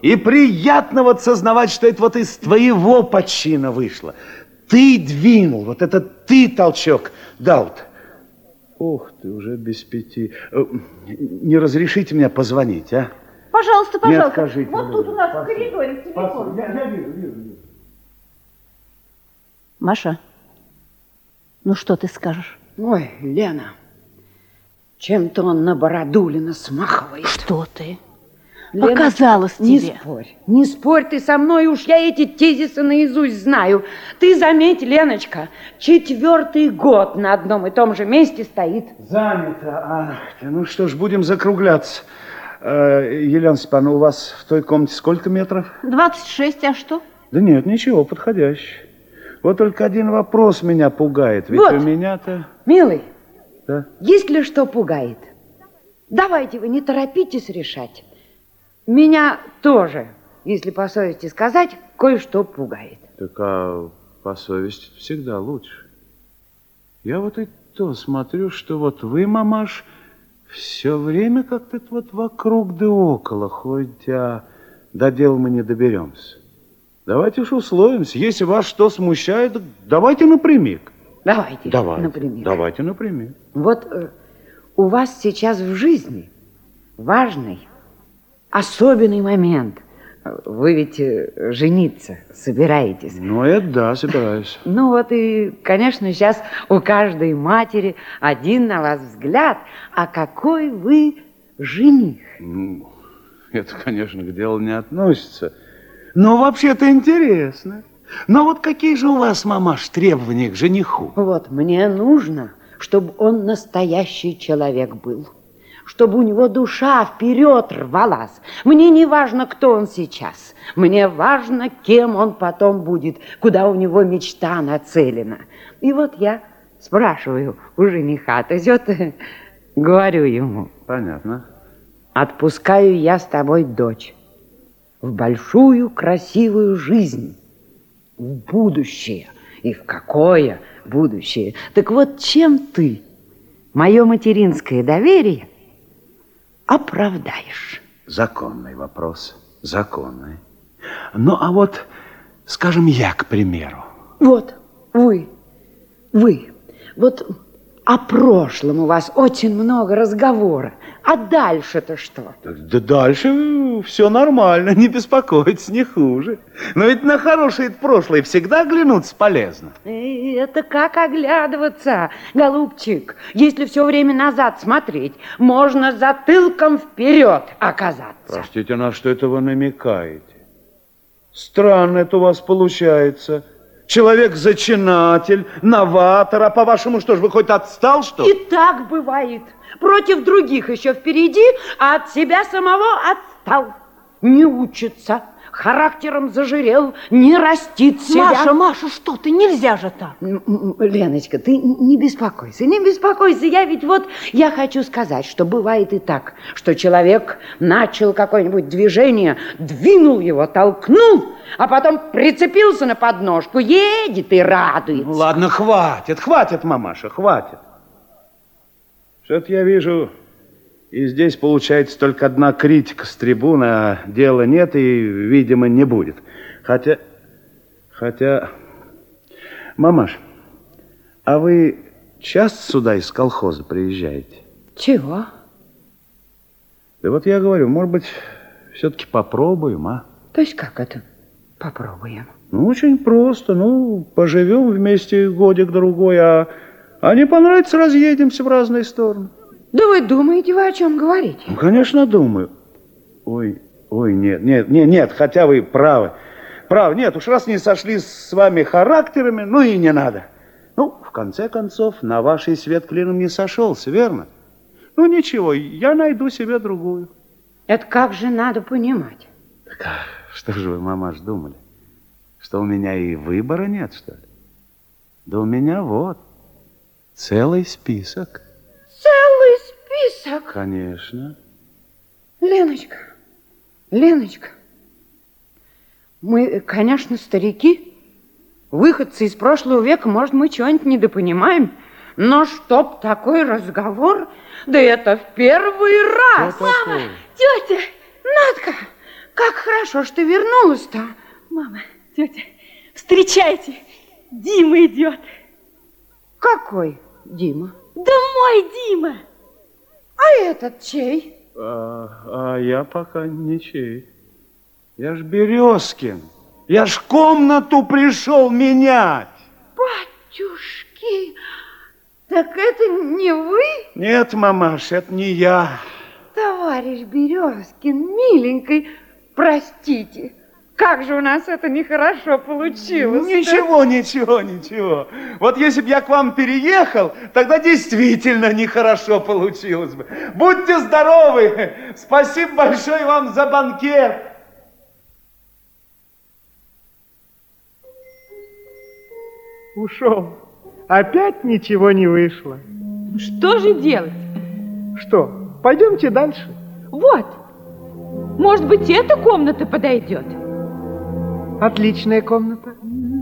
И приятно вот сознавать, что это вот из твоего подчина вышло. Ты двинул, вот это ты толчок дал-то. Ух ты, уже без пяти. Э, Не разрешите мне позвонить, а? Пожалуйста, Не пожалуйста. откажите, вот тут у нас в коридоре телефон. Маша, ну что ты скажешь? Ой, Лена, чем-то он на Бородулина смахивает. Что ты? Показалось не тебе. спорь, не спорь ты со мной, уж я эти тезисы наизусть знаю. Ты заметь, Леночка, четвертый год на одном и том же месте стоит. Занято. Ах ты, ну что ж, будем закругляться. Э, Елена Степановна, у вас в той комнате сколько метров? 26, а что? Да нет, ничего, подходящий. Вот только один вопрос меня пугает. Ведь Вот. у меня-то... Милый, Да? есть ли что пугает? давайте вы не торопитесь решать. Меня тоже, если по совести сказать, кое-что пугает. Так а по совести всегда лучше. Я вот и то смотрю, что вот вы, мамаш, все время как-то вот вокруг да около ходите, а до дела мы не доберемся. Давайте уж условимся. Если вас что смущает, давайте напрямик. Давайте, Давайте, например. давайте напрямик. Вот э, у вас сейчас в жизни важный, особенный момент. Вы ведь э, жениться собираетесь. Ну, это да, собираюсь. [laughs] Ну вот и, конечно, сейчас у каждой матери один на вас взгляд. А какой вы жених? Ну, это, конечно, к делу не относится. Но вообще-то интересно. Но вот какие же у вас, мамаш, требования к жениху? Вот, мне нужно, чтобы он настоящий человек был. Чтобы у него душа вперед рвалась. Мне не важно, кто он сейчас. Мне важно, кем он потом будет, куда у него мечта нацелена. И вот я спрашиваю у жениха, то идет, [laughs] говорю ему. Понятно. Отпускаю я с тобой дочь в большую красивую жизнь, в будущее. И в какое будущее? Так вот, чем ты мое материнское доверие оправдаешь? Законный вопрос, законный. Ну, а вот, скажем, я, к примеру. Вот, вы, вы, вот о прошлом у вас очень много разговора. А дальше-то что? Да дальше все нормально, [laughs] не беспокойтесь, не хуже. Но ведь на хорошее прошлое всегда глянуться полезно. Это как оглядываться, голубчик. Если все время назад смотреть, можно затылком вперед оказаться. Простите, на что это вы намекаете? Странно это у вас получается. Человек-зачинатель, новатор, а по-вашему что ж, вы хоть отстал, что? И так бывает. Против других еще впереди, а от себя самого отстал. Не учится, характером зажирел, не растит себя. Маша, Маша, что ты, нельзя же так. Леночка, ты не беспокойся, не беспокойся. Я ведь вот, я хочу сказать, что бывает и так, что человек начал какое-нибудь движение, двинул его, толкнул, а потом прицепился на подножку, едет и радуется. Ну ладно, хватит, хватит, мамаша, хватит. Что-то я вижу, и здесь получается только одна критика с трибуны, а дела нет и, видимо, не будет. Хотя, хотя, мамаш, а вы часто сюда из колхоза приезжаете? Чего? Да вот я говорю, может быть, все-таки попробуем, а? То есть как это? Попробуем. Ну, очень просто. Ну, поживем вместе годик-другой, а, а не понравится, разъедемся в разные стороны. Да вы думаете, вы о чем говорите? Ну, конечно, думаю. Ой, ой, нет, нет, нет, нет, хотя вы правы. Правы, нет, уж раз не сошли с вами характерами, ну и не надо. Ну, в конце концов, на вашей свет клином не сошелся, верно? Ну, ничего, я найду себе другую. Это как же надо понимать? Так, а что же вы, мамаш, думали? Что у меня и выбора нет, что ли? Да у меня вот целый список. Целый список? Конечно. Леночка, Леночка, мы, конечно, старики, выходцы из прошлого века, может, мы чего-нибудь недопонимаем, но чтоб такой разговор, да это в первый раз. Мама, тетя, Надка, как хорошо, что вернулась-то. Мама, тетя, встречайте, Дима идет. Какой Дима? Да мой Дима. А этот чей? А, а я пока ничей. Я ж Березкин. Я ж комнату пришел менять. Батюшки, так это не вы? Нет, мамаш, это не я. Товарищ Березкин, миленький, простите, как же у нас это нехорошо получилось. Ничего, ничего, ничего. Вот если бы я к вам переехал, тогда действительно нехорошо получилось бы. Будьте здоровы. Спасибо большое вам за банкет. Ушел. Опять ничего не вышло. Что же делать? Что? Пойдемте дальше. Вот. Может быть, эта комната подойдет? Отличная комната.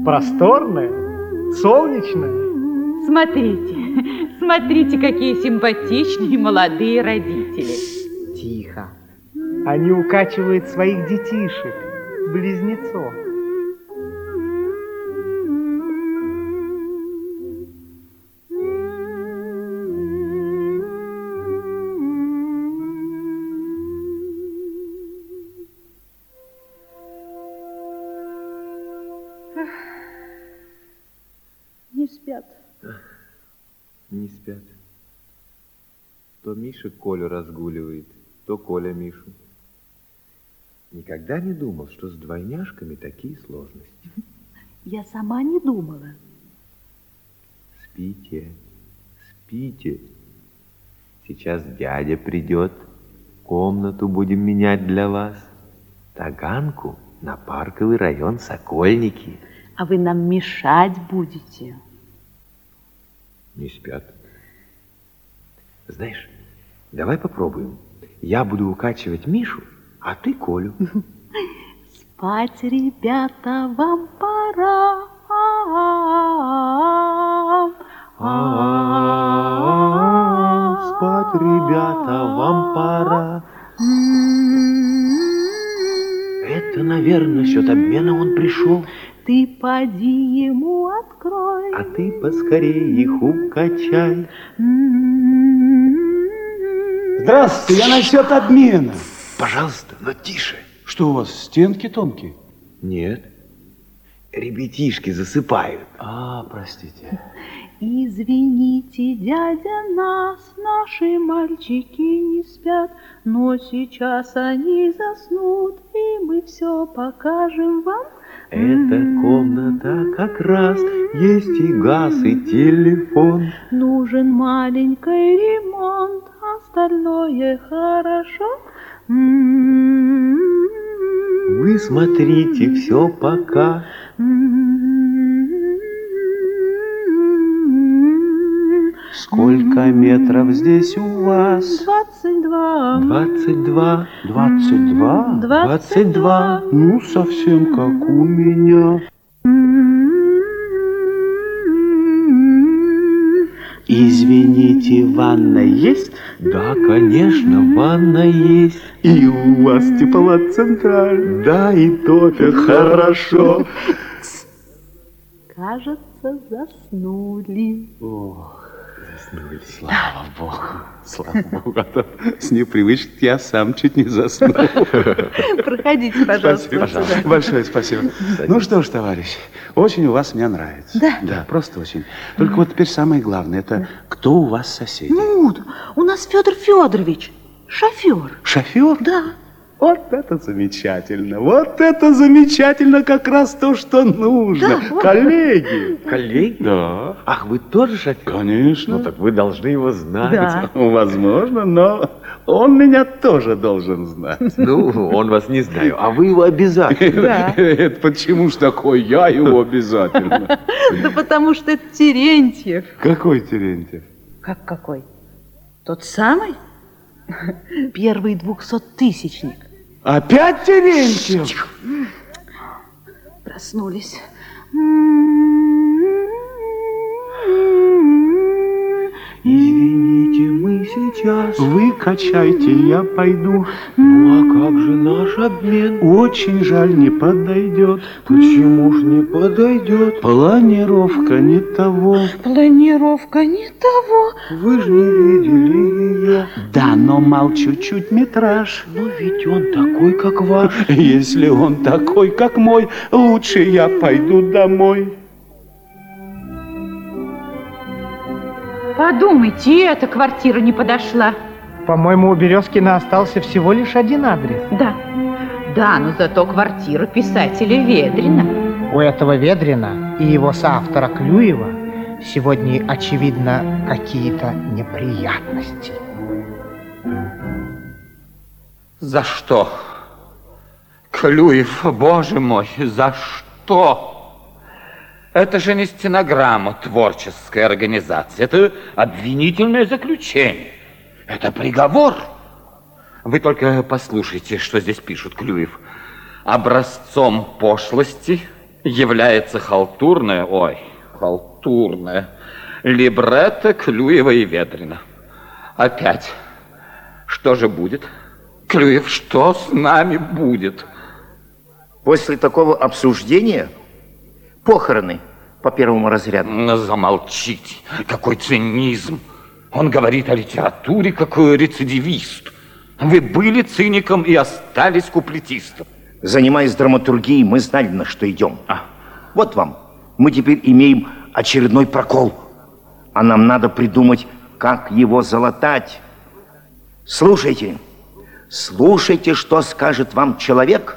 Просторная, солнечная. Смотрите, смотрите, какие симпатичные молодые родители. Тихо. Они укачивают своих детишек, близнецов. Не спят. То Миша Колю разгуливает, то Коля Мишу. Никогда не думал, что с двойняшками такие сложности. [laughs] Я сама не думала. Спите, спите. Сейчас дядя придет, комнату будем менять для вас. Таганку на парковый район Сокольники. А вы нам мешать будете. Не спят. Знаешь, давай попробуем. Я буду укачивать Мишу, а ты Колю. Спать, ребята, вам пора. Спать, ребята, вам пора. Это, наверное, счет обмена он пришел. Ты поди ему открой. А ты поскорее их укачай. Здравствуйте, я насчет обмена. Пожалуйста, но тише. Что у вас, стенки тонкие? Нет. Ребятишки засыпают. А, простите. Извините, дядя, нас наши мальчики не спят, но сейчас они заснут, и мы все покажем вам. Эта комната как раз есть и газ, и телефон. Нужен маленький ремонт, остальное хорошо. М-м-м. Вы смотрите все пока. Сколько метров здесь у вас? Двадцать два. Двадцать два. Двадцать два? Двадцать два. Ну, совсем как у меня. Извините, ванна есть? Да, конечно, ванна есть. И у вас теплоцентраль. Да, и то-то хорошо. Кажется, заснули. Ох, заснули. Слава Богу. Слава Богу. А то с непривычки я сам чуть не заснул. Проходите, пожалуйста. Спасибо. сюда. Большое спасибо. Ну что ж, товарищ, очень у вас мне нравится. Да? Да, просто очень. Только вот теперь самое главное, это кто у вас соседи? Ну, у нас Федор Федорович, шофер. Шофер? Да. Вот это замечательно, вот это замечательно, как раз то, что нужно. Да. Коллеги. Коллеги? Да. Ах, вы тоже шофер? Конечно. Ну так вы должны его знать. Да. [laughs] Возможно, но он меня тоже должен знать. Ну, он вас не знаю, а вы его обязательно. Да. [laughs] Это почему ж такой я его обязательно? [laughs] Да потому что это Терентьев. Какой Терентьев? Как какой? Тот самый? Первый двухсоттысячник. Опять Терентьев? Проснулись. Извините, мы сейчас... Вы качайте, я пойду. Ну, а как же наш обмен? Очень жаль, не подойдет. Почему ж не подойдет? Планировка не того. Планировка не того. Вы же не видели ее. Да, но мал чуть-чуть метраж. Но ведь он такой, как ваш. Если он такой, как мой, лучше я пойду домой. Подумайте, и эта квартира не подошла. По-моему, у Березкина остался всего лишь один адрес. Да. Да, но зато квартира писателя Ведрина. У этого Ведрина и его соавтора Клюева сегодня, очевидно, какие-то неприятности. За что? Клюев, боже мой, за что? Это же не стенограмма творческой организации, это обвинительное заключение. Это приговор. Вы только послушайте, что здесь пишут Клюев. Образцом пошлости является халтурное, ой, халтурное, либретто Клюева и Ведрина. Опять. Что же будет? Клюев, что с нами будет? После такого обсуждения похороны по первому разряду. Ну, замолчите. Какой цинизм. Он говорит о литературе, какой рецидивист. Вы были циником и остались куплетистом. Занимаясь драматургией, мы знали, на что идем. А, вот вам. Мы теперь имеем очередной прокол. А нам надо придумать, как его залатать. Слушайте. Слушайте, что скажет вам человек,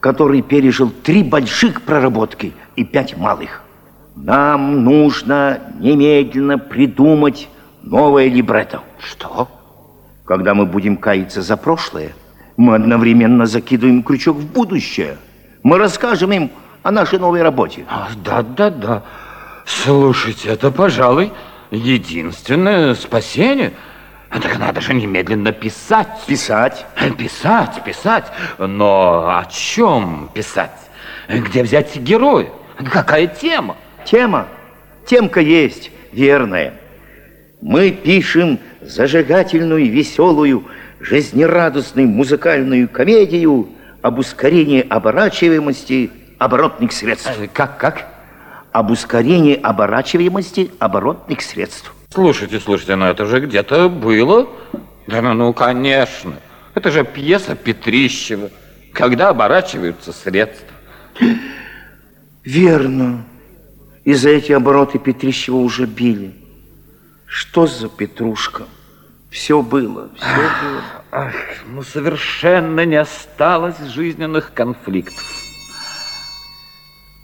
который пережил три больших проработки и пять малых. Нам нужно немедленно придумать новое либретто. Что? Когда мы будем каяться за прошлое, мы одновременно закидываем крючок в будущее. Мы расскажем им о нашей новой работе. Да-да-да. Слушайте, это, пожалуй, единственное спасение. Так надо же немедленно писать. Писать? Писать, писать. Но о чем писать? Где взять героя? Какая тема? Тема? Темка есть, верная. Мы пишем зажигательную, веселую, жизнерадостную музыкальную комедию об ускорении оборачиваемости оборотных средств. Как, как? Об ускорении оборачиваемости оборотных средств. Слушайте, слушайте, но это же где-то было. Да ну, ну, конечно. Это же пьеса Петрищева. Когда оборачиваются средства. Верно. И за эти обороты Петрищева уже били. Что за Петрушка? Все было, все ах, было. Ах, ну совершенно не осталось жизненных конфликтов.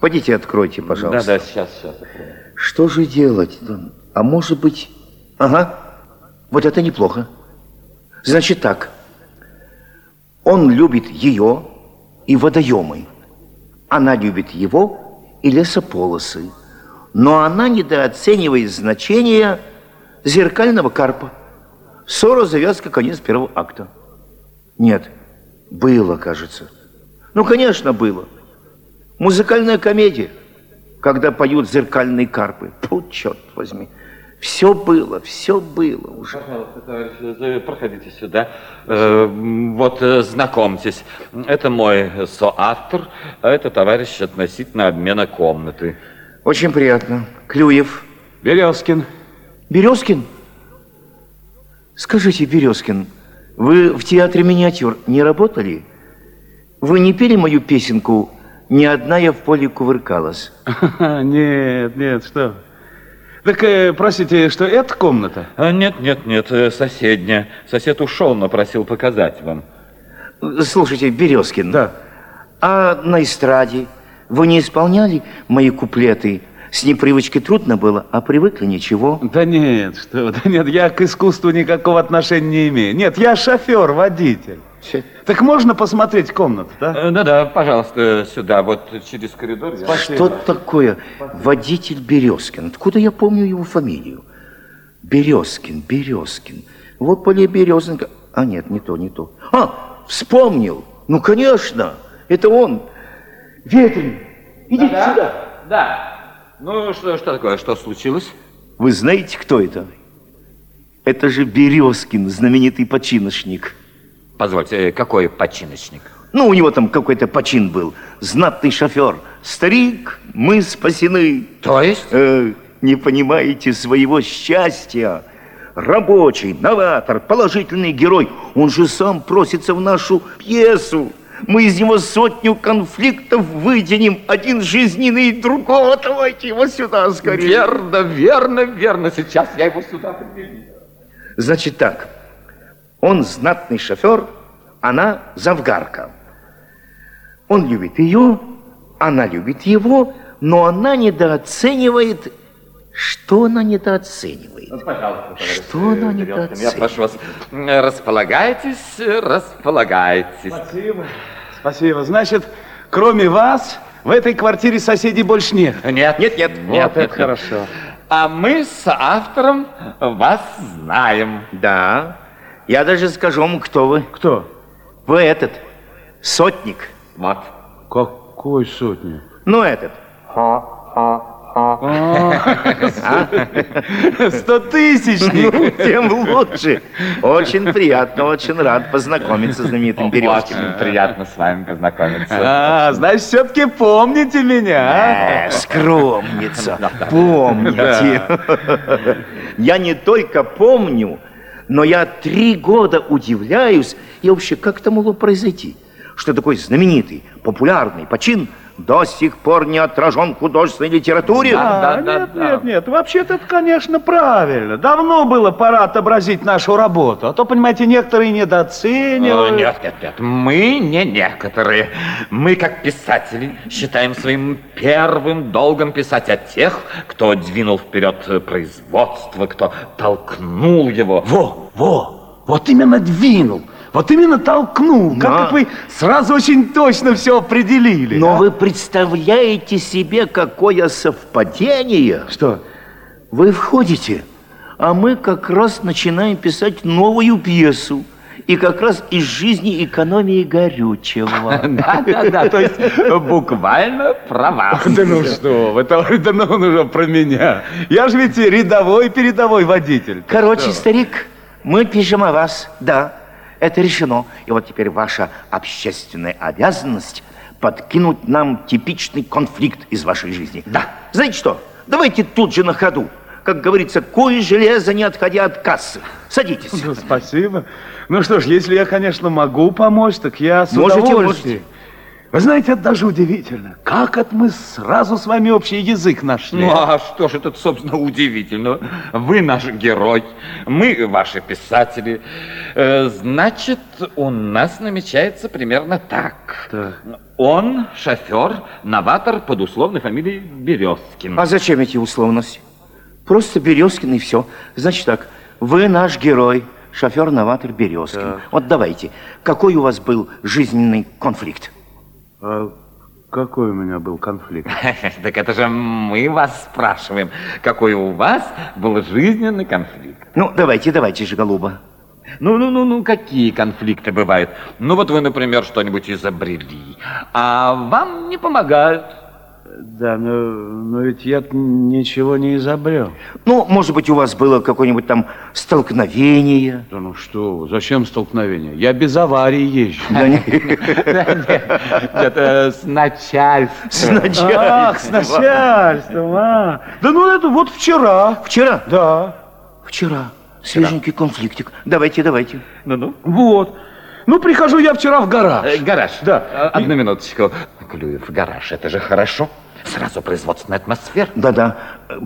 Пойдите, откройте, пожалуйста. Да-да, сейчас, сейчас. Открою. Что же делать? А может быть... Ага, вот это неплохо. Значит так, он любит ее и водоемы. Она любит его и лесополосы. Но она недооценивает значение зеркального карпа. Ссора, завязка, конец первого акта. Нет, было, кажется. Ну, конечно, было. Музыкальная комедия, когда поют зеркальные карпы. Фу, черт возьми. Все было, все было уже. Пожалуйста, товарищ, проходите сюда. Э, вот, э, знакомьтесь. Это мой соавтор, а это товарищ относительно обмена комнаты. Очень приятно. Клюев. Березкин. Березкин? Скажите, Березкин, вы в театре миниатюр не работали? Вы не пели мою песенку «Ни одна я в поле кувыркалась»? [laughs] Нет, нет, что? Так, э, простите, что это комната? А, нет, нет, нет, э, соседняя. Сосед ушел, но просил показать вам. Слушайте, Березкин. Да. А на эстраде вы не исполняли мои куплеты? С непривычкой трудно было, а привыкли ничего. Да нет, что, да нет, я к искусству никакого отношения не имею. Нет, я шофер, водитель. Так можно посмотреть комнату, да? Э, Да-да, пожалуйста, сюда, вот через коридор. я- Что такое водитель Березкин? Откуда я помню его фамилию? Березкин, Березкин. Вот поле Березенко. А нет, не то, не то. А, вспомнил. Ну, конечно, это он. Ветрин, идите Да-да, сюда. Да. Ну, что, что такое? Что случилось? Вы знаете, кто это? Это же Березкин, знаменитый починочник. Позвольте, э, какой починочник? Ну, у него там какой-то почин был. Знатный шофер. Старик, мы спасены. То есть? Э, не понимаете своего счастья. Рабочий, новатор, положительный герой. Он же сам просится в нашу пьесу. Мы из него сотню конфликтов вытянем. Один жизненный, другого. Давайте его сюда скорее. Верно, верно, верно. Сейчас я его сюда приведу. Значит так. Он знатный шофер, она завгарка. Он любит ее, она любит его, но она недооценивает... Что она недооценивает? Ну, Пожалуйста, Что она недооценивает? Я прошу вас, э, располагайтесь, э, располагайтесь. Спасибо. Спасибо. Значит, кроме вас, в этой квартире соседей больше нет? Нет. Нет, нет. Вот Нет, это нет, нет. хорошо. А мы с автором вас знаем. Да. Я даже скажу вам, кто вы. Кто? Вы этот, сотник. Вот. Какой сотник? Ну, этот. [laughs] Стотысячник. Ну, тем лучше. Очень приятно, очень рад познакомиться с знаменитым Березкиным. Очень приятно с вами познакомиться. А, значит, все-таки помните меня, Э, Скромница, помните. Я не только помню, но я три года удивляюсь, и вообще, как это могло произойти, что такой знаменитый, популярный почин до сих пор не отражен в художественной литературе. А, нет, нет, нет, вообще-то это, конечно, правильно. Давно было пора отобразить нашу работу, а то, понимаете, некоторые О, недооценивают. Нет, нет, нет, мы не некоторые. Мы, как писатели, считаем своим первым долгом писать о тех, кто двинул вперед производство, кто толкнул его. Во, во, вот именно двинул, вот именно толкнул. Да. как вы сразу очень точно все определили. Но а? вы представляете себе, какое совпадение? Что? Вы входите, а мы как раз начинаем писать новую пьесу. И как раз из жизни экономии горючего. [laughs] Да, да, да, [laughs] то есть буквально про вас. [laughs] Да ну что вы, товарищ, да ну он уже про меня. Я же ведь рядовой передовой водитель. Короче, старик, мы пишем о вас, да, это решено. И вот теперь ваша общественная обязанность подкинуть нам типичный конфликт из вашей жизни. Да. Знаете что, давайте тут же на ходу. Как говорится, кое железо, не отходя от кассы. Садитесь. Ну, спасибо. Ну что ж, если я, конечно, могу помочь, так я с Можете, удовольствием. можете. Вы знаете, это даже удивительно. Как это мы сразу с вами общий язык нашли? Ну а что ж это, собственно, удивительного? Вы наш герой, мы ваши писатели. Э, Значит, у нас намечается примерно так. Он шофер, новатор под условной фамилией Березкин. А зачем эти условности? Просто Березкин и все. Значит так, вы наш герой, шофер-новатор Березкин. Вот давайте, какой у вас был жизненный конфликт? А какой у меня был конфликт? [laughs] Так это же мы вас спрашиваем, какой у вас был жизненный конфликт. Ну, давайте, давайте же, голуба. Ну, ну, ну, ну, какие конфликты бывают? Ну, вот вы, например, что-нибудь изобрели, а вам не помогают. Да, но, но ведь я ничего не изобрел. Ну, может быть, у вас было какое-нибудь там столкновение? Да ну что, вы, зачем столкновение? Я без аварии езжу. [laughs] Это с начальством. С начальством. Ах, с начальством, а. Да ну это вот вчера. Вчера? Да. Вчера. Свеженький конфликтик. Давайте, давайте. Ну-ну. Вот. Ну, прихожу я вчера в гараж. Э, Гараж. Да. Э, Одну минуточку. Клюев, гараж, это же хорошо. Сразу производственная атмосфера. Да-да.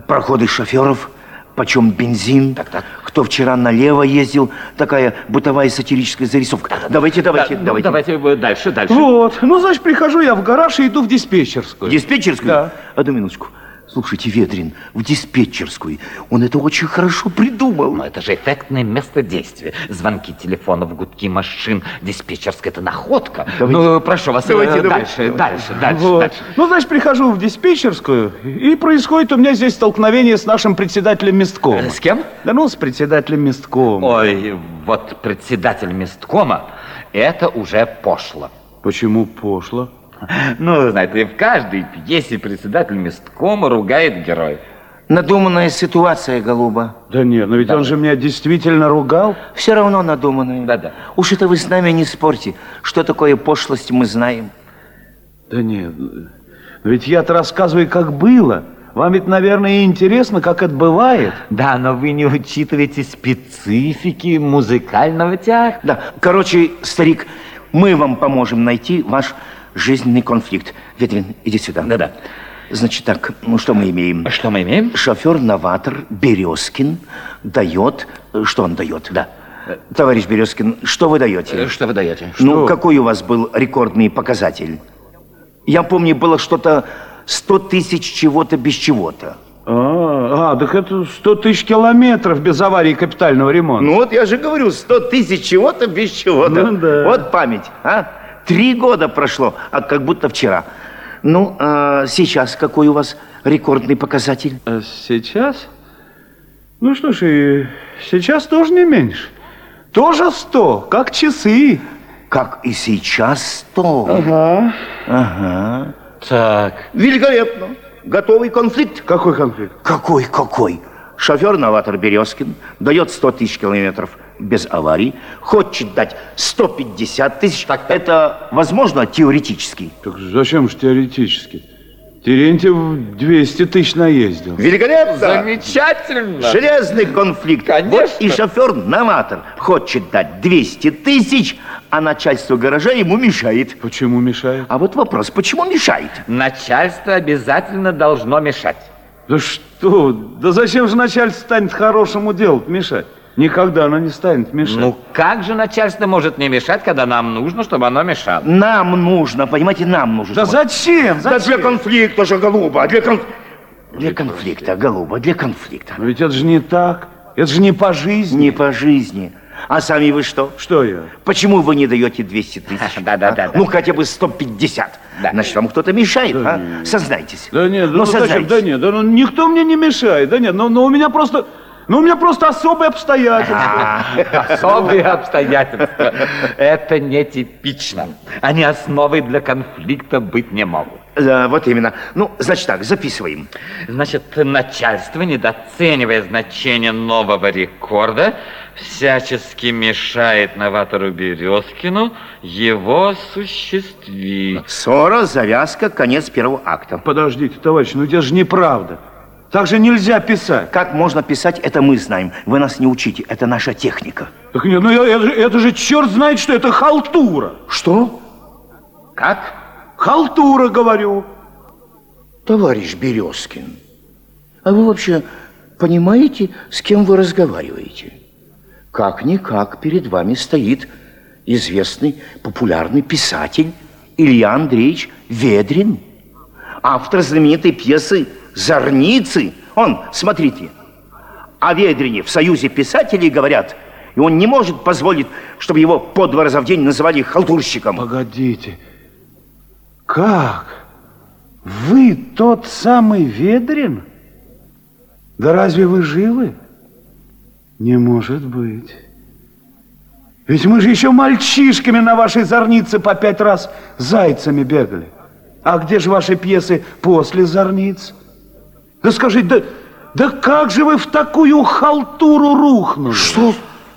Проходы шоферов, почем бензин. Так, так. Кто вчера налево ездил, такая бытовая сатирическая зарисовка. Давайте, давайте, Да, ну, давайте. давайте дальше, дальше. Вот. Ну, значит, прихожу я в гараж и иду в диспетчерскую. Диспетчерскую? Да. Одну минуточку. Слушайте, Ведрин, в диспетчерскую. Он это очень хорошо придумал. Но это же эффектное место действия. Звонки телефонов, гудки машин, диспетчерская это находка. Давайте. Ну, прошу вас, Давайте, э, давайте. дальше, дальше, дальше, Вот. дальше. Ну, значит, прихожу в диспетчерскую, и происходит у меня здесь столкновение с нашим председателем месткома. С кем? Да ну, с председателем месткома. Ой, вот председатель месткома, это уже пошло. Почему пошло? Ну, знаете, в каждой пьесе председатель месткома ругает героя. Надуманная ситуация, голуба. Да нет, но ведь он же меня действительно ругал. Все равно надуманная. Да-да. Уж это вы с нами не спорьте. Что такое пошлость, мы знаем. Да нет, но ведь я-то рассказываю, как было. Вам ведь, наверное, и интересно, как это бывает. Да, но вы не учитываете специфики музыкального театра. Да, короче, старик, мы вам поможем найти ваш жизненный конфликт. Ветрин, иди сюда. Да-да. Значит так, ну что мы имеем? Что мы имеем? Шофер-новатор Березкин дает... э, Что он дает? Да. Товарищ Березкин, что вы даете? Э, Что вы даете? Ну, какой у вас был рекордный показатель? Я помню, было что-то 100 тысяч чего-то без чего-то. А, а, так это 100 тысяч километров без аварии и капитального ремонта. Ну вот я же говорю, 100 тысяч чего-то без чего-то. Ну да. Вот память, а? Три года прошло, а как будто вчера. Ну, а сейчас какой у вас рекордный показатель? А сейчас? Ну что ж, и сейчас тоже не меньше. Тоже сто, как часы. Как и сейчас сто. Ага. Ага. Так. Великолепно. Готовый конфликт. Какой конфликт? Какой, какой? Шофер-новатор Березкин дает 100 тысяч километров без аварий, хочет дать 150 тысяч. Так, это возможно теоретически? Так зачем же теоретически? Терентьев 200 тысяч наездил. Великолепно! Замечательно! Железный конфликт. Конечно. Вот и шофер-новатор хочет дать 200 тысяч, а начальство гаража ему мешает. Почему мешает? А вот вопрос, почему мешает? Начальство обязательно должно мешать. Да что? Да зачем же начальство станет хорошему делу мешать? Никогда оно не станет мешать. Ну как же начальство может не мешать, когда нам нужно, чтобы оно мешало? Нам нужно, понимаете, нам нужно. Да Вот. зачем? Да Зачем? для конфликта же, голуба, для конфликта. Для конфликта, голуба, для конфликта. Но ведь это же не так. Это же не по жизни. Не по жизни. А сами вы что? Что я? Почему вы не даете 200 тысяч? [laughs] Да-да-да. Ну, хотя бы 150. Значит, вам кто-то мешает, а? Сознайтесь. Да нет, Ну, ну, зачем? сознайтесь. Да нет, да, ну, никто мне не мешает. Да нет, но, но у меня просто... Ну, у меня просто особые обстоятельства. [laughs] Особые обстоятельства. Это нетипично. Они основой для конфликта быть не могут. Да, вот именно. Ну, значит так, записываем. Значит, начальство, недооценивая значение нового рекорда, всячески мешает новатору Березкину его осуществить. Ссора, завязка, конец первого акта. Подождите, товарищ, ну это же неправда. Так же нельзя писать. Как можно писать, это мы знаем. Вы нас не учите, это наша техника. Так нет, ну это, это же черт знает, что это халтура. Что? Как? Халтура, говорю. Товарищ Березкин, а вы вообще понимаете, с кем вы разговариваете? Как-никак перед вами стоит известный популярный писатель Илья Андреевич Ведрин, автор знаменитой пьесы «Зорницы». Он, смотрите, о Ведрине в Союзе писателей говорят, и он не может позволить, чтобы его по два раза в день называли халтурщиком. Погодите. Как? Вы тот самый Ведрин? Да разве вы живы? Не может быть. Ведь мы же еще мальчишками на вашей зорнице по пять раз зайцами бегали. А где же ваши пьесы после зорниц? Да скажите, да, да как же вы в такую халтуру рухнули? Что?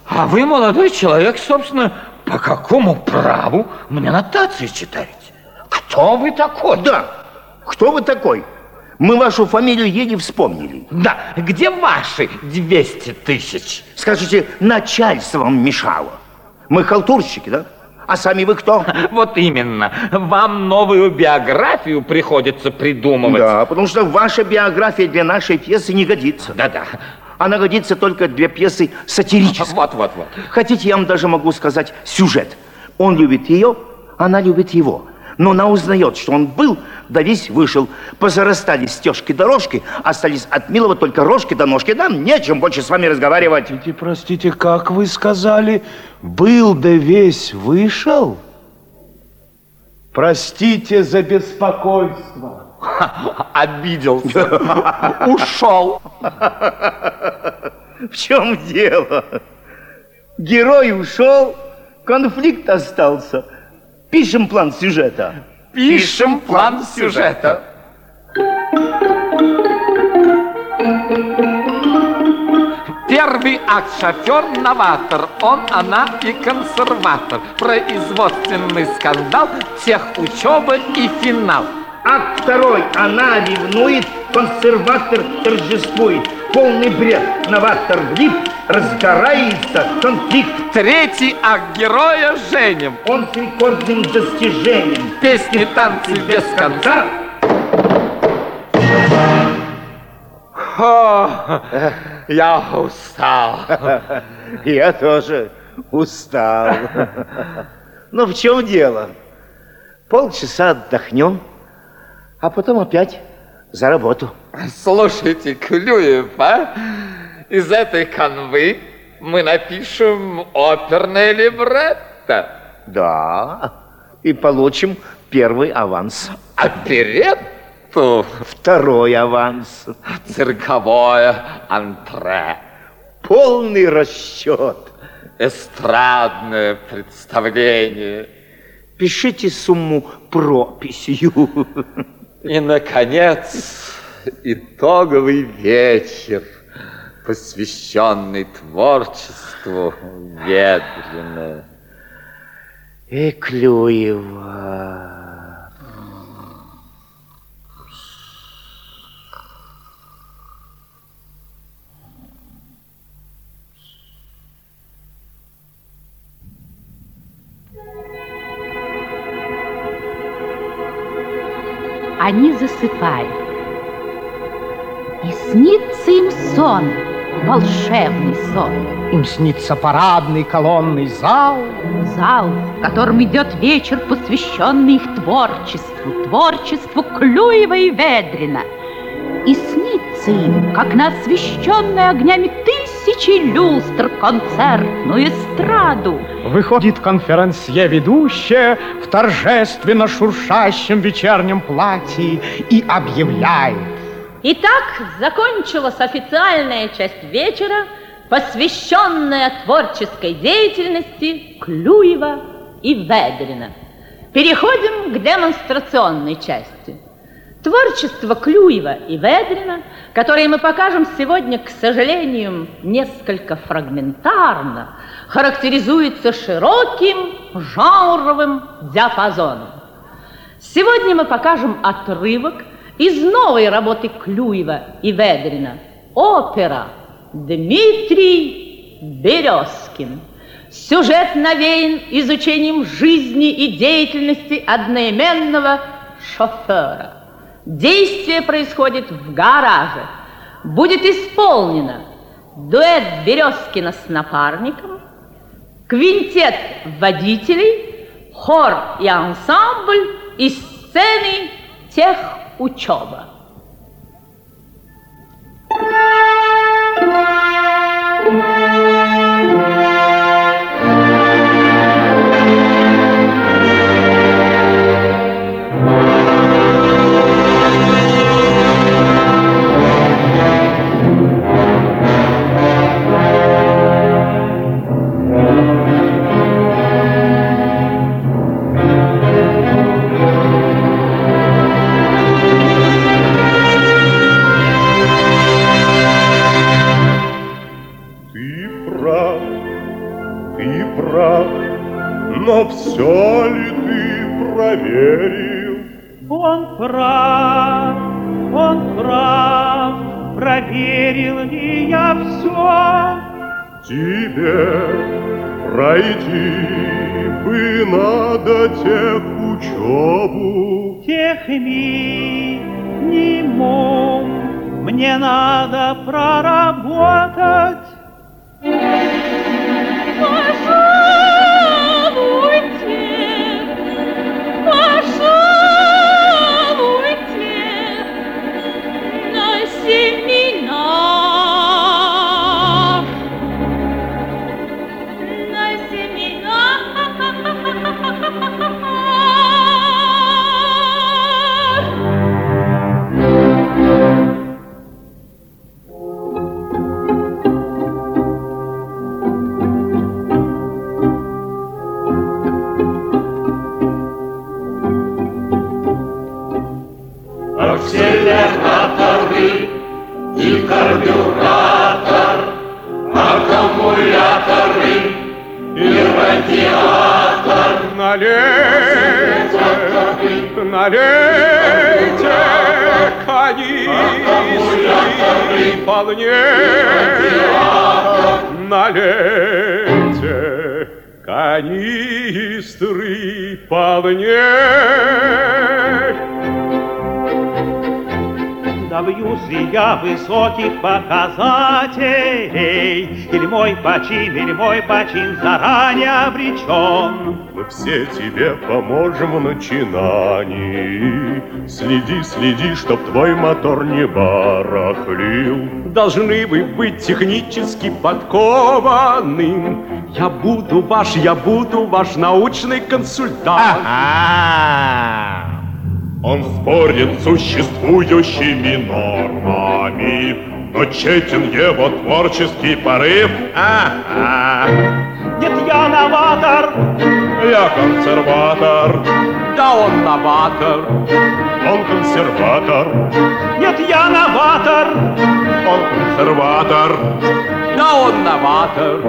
А вы, молодой человек, собственно, по какому праву мне нотации читаете? Кто вы такой? Да, кто вы такой? Мы вашу фамилию еле вспомнили. Да, где ваши 200 тысяч? Скажите, начальство вам мешало. Мы халтурщики, да? А сами вы кто? [laughs] Вот именно. Вам новую биографию приходится придумывать. Да, потому что ваша биография для нашей пьесы не годится. Да-да. Она годится только для пьесы сатирической. Вот-вот-вот. Хотите, я вам даже могу сказать сюжет. Он любит ее, она любит его. Но она узнает, что он был, да весь вышел. Позарастали стежки-дорожки, остались от милого только рожки до ножки. Нам нечем больше с вами разговаривать. Простите, простите, как вы сказали, был да весь вышел? Простите за беспокойство. Обиделся. [laughs] Ушел. [laughs] В чем дело? Герой ушел, конфликт остался. Пишем план сюжета. Пишем план сюжета. Первый акт шофер-новатор, он, она и консерватор. Производственный скандал, тех учеба и финал. Акт второй. Она ревнует, консерватор торжествует. Полный бред. Новатор влип, разгорается конфликт. Третий акт героя женим. Он с рекордным достижением. Песни, танцы без конца. О, я устал. [laughs] Я тоже устал. [laughs] Но в чем дело? Полчаса отдохнем, а потом опять за работу. Слушайте, Клюев, а? Из этой канвы мы напишем оперное либретто. Да, и получим первый аванс. Оперетту? Второй аванс. Цирковое антре. Полный расчет. эстрадное представление. Пишите сумму прописью. [laughs] И, наконец, итоговый вечер, посвященный творчеству Ведрина. И Клюева. Они засыпают. И снится им сон, волшебный сон. Им снится парадный колонный зал. Зал, в котором идет вечер, посвященный их творчеству, творчеству Клюева и Ведрина. И снится им, как на освещенной огнями тысячи люстр концертную эстраду. Выходит конферансье ведущая в торжественно шуршащем вечернем платье и объявляет. Итак, закончилась официальная часть вечера, посвященная творческой деятельности Клюева и Ведрина. Переходим к демонстрационной части. Творчество Клюева и Ведрина, которое мы покажем сегодня, к сожалению, несколько фрагментарно, характеризуется широким жанровым диапазоном. Сегодня мы покажем отрывок из новой работы Клюева и Ведрина «Опера Дмитрий Березкин». Сюжет навеян изучением жизни и деятельности одноименного шофера. Действие происходит в гараже. Будет исполнено. Дуэт Березкина с напарником, квинтет водителей, хор и ансамбль из сцены тех ты проверил? Он прав, он прав, проверил ли я все? Тебе пройти бы надо тех учебу. Тех минимум мне надо проработать. Акселераторы высоких показателей, Или мой почин, или мой почин заранее обречен. Мы все тебе поможем в начинании. Следи, следи, чтоб твой мотор не барахлил. Должны вы быть технически подкованным. Я буду ваш, я буду ваш научный консультант. Он спорит с существующими нормами, но тщетен его творческий порыв. А-а. Нет, я новатор. Я консерватор. Да он новатор. Он консерватор. Нет, я новатор. Он консерватор. Да он новатор.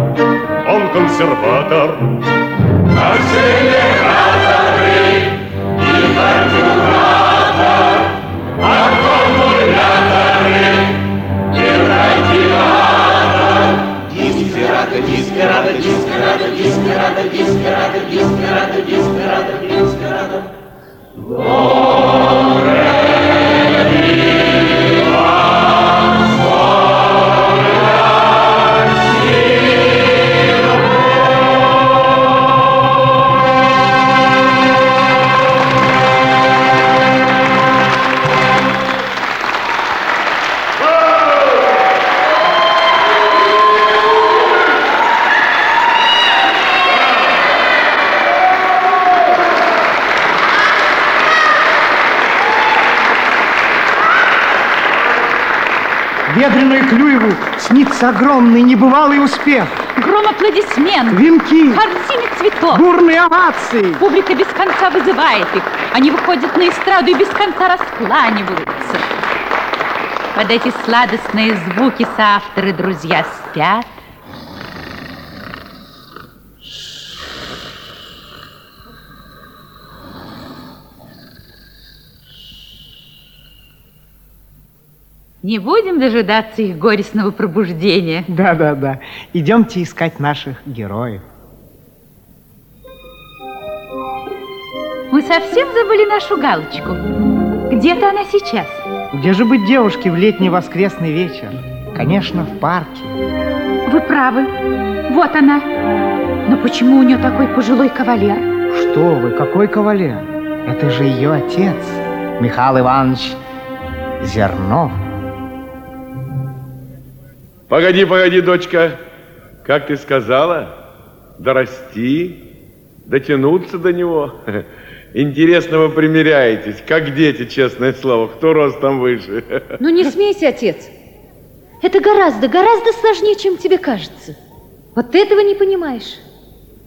Он консерватор. Акселераторы Дисператор, дисператор, дисператор, дисператор, дисператор, дисператор, дисператор, дисператор. Снится огромный небывалый успех. Гром аплодисмент. Венки. Корзины цветов. Бурные овации. Публика без конца вызывает их. Они выходят на эстраду и без конца раскланиваются. Под эти сладостные звуки соавторы друзья спят. Не будем дожидаться их горестного пробуждения. Да, да, да. Идемте искать наших героев. Мы совсем забыли нашу галочку. Где-то она сейчас. Где же быть девушке в летний воскресный вечер? Конечно, в парке. Вы правы. Вот она. Но почему у нее такой пожилой кавалер? Что вы, какой кавалер? Это же ее отец, Михаил Иванович Зернов. Погоди, погоди, дочка. Как ты сказала? Дорасти, дотянуться до него. [laughs] Интересно вы примеряетесь, как дети, честное слово. Кто ростом выше? Ну не [laughs] смейся, отец. Это гораздо, гораздо сложнее, чем тебе кажется. Вот этого не понимаешь.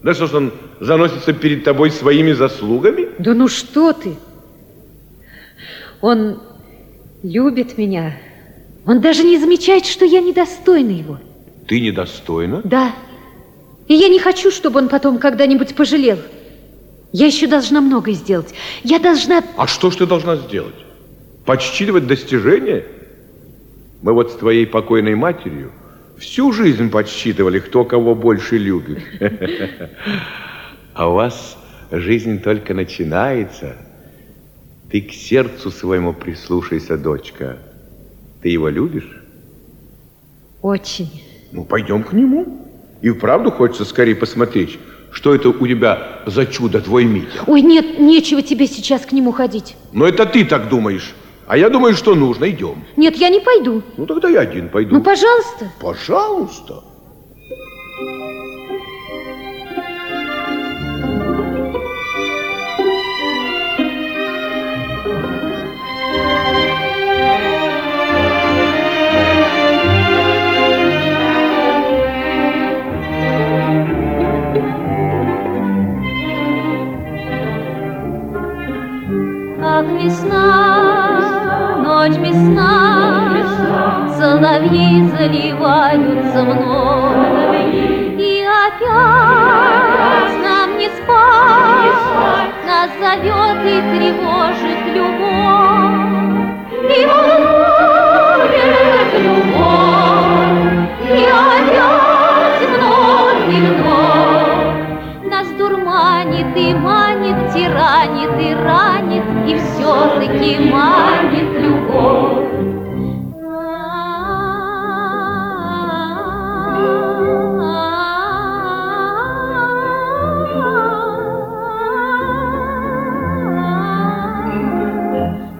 Да что ж он заносится перед тобой своими заслугами? Да ну что ты? Он любит меня. Он даже не замечает, что я недостойна его. Ты недостойна? Да. И я не хочу, чтобы он потом когда-нибудь пожалел. Я еще должна многое сделать. Я должна... А что ж ты должна сделать? Подсчитывать достижения? Мы вот с твоей покойной матерью всю жизнь подсчитывали, кто кого больше любит. [laughs] А у вас жизнь только начинается. Ты к сердцу своему прислушайся, дочка. Ты его любишь? Очень. Ну, пойдем к нему. И вправду хочется скорее посмотреть, что это у тебя за чудо, твой Митя. Ой, нет, нечего тебе сейчас к нему ходить. Но это ты так думаешь. А я думаю, что нужно. Идем. Нет, я не пойду. Ну, тогда я один пойду. Ну, пожалуйста. Пожалуйста. Весна, ночь весна, соловьи заливаются мной. И опять нам не спать, нас зовет и тревожит любовь. И волнует любовь, и опять вновь и вновь нас дурманит и манит, тиранит и ранит, и все-таки манит любовь.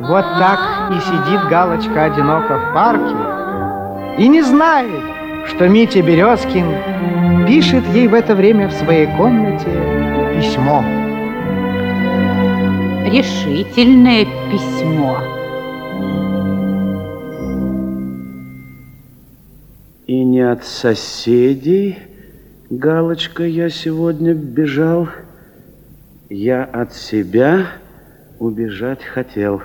Вот так и сидит Галочка одиноко в парке и не знает, что Митя Березкин пишет ей в это время в своей комнате письмо. Решительное письмо. И не от соседей, Галочка, я сегодня бежал. Я от себя убежать хотел.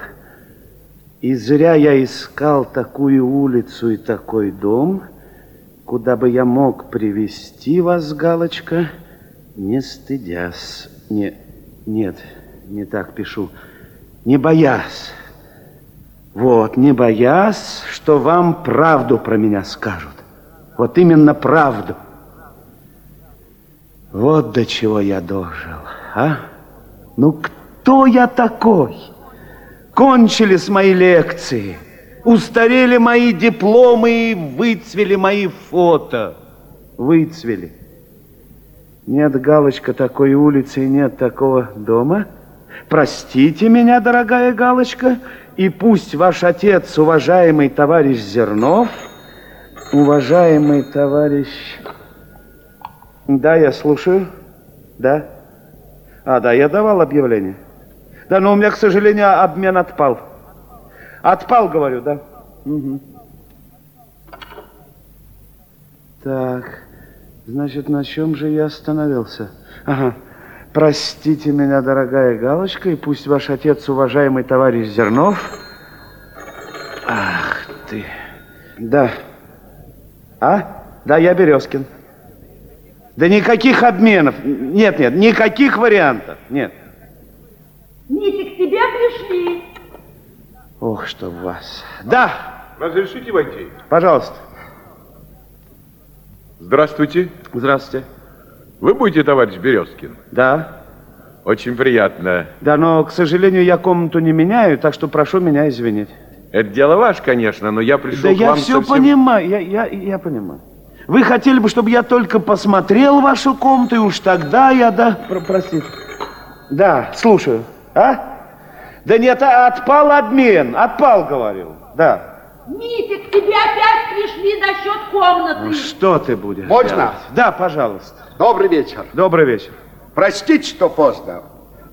И зря я искал такую улицу и такой дом, куда бы я мог привести вас, Галочка, не стыдясь. Не, нет, не так пишу. Не боясь. Вот, не боясь, что вам правду про меня скажут. Вот именно правду. Вот до чего я дожил, а? Ну, кто я такой? Кончились мои лекции, устарели мои дипломы и выцвели мои фото. Выцвели. Нет, Галочка, такой улицы и нет такого дома. Простите меня, дорогая Галочка, и пусть ваш отец, уважаемый товарищ Зернов, уважаемый товарищ... Да, я слушаю. Да. А, да, я давал объявление. Да, но у меня, к сожалению, обмен отпал. Отпал, говорю, да. Угу. Так, значит, на чем же я остановился? Ага. Простите меня, дорогая Галочка, и пусть ваш отец, уважаемый товарищ Зернов... Ах ты... Да. А? Да, я Березкин. Да никаких обменов. Нет, нет, никаких вариантов. Нет. Нити, к тебе пришли. Ох, что в вас. Да. Разрешите войти? Пожалуйста. Здравствуйте. Здравствуйте. Вы будете товарищ Березкин? Да. Очень приятно. Да, но, к сожалению, я комнату не меняю, так что прошу меня извинить. Это дело ваше, конечно, но я пришел да к я вам все совсем... понимаю, я, я, я понимаю. Вы хотели бы, чтобы я только посмотрел вашу комнату, и уж тогда я, да, про простите. Да, слушаю. А? Да нет, а отпал обмен, отпал, говорил. Да. Митя, к тебе опять пришли насчет комнаты. Ну, что ты будешь Можно? делать? Да, пожалуйста. Добрый вечер. Добрый вечер. Простите, что поздно,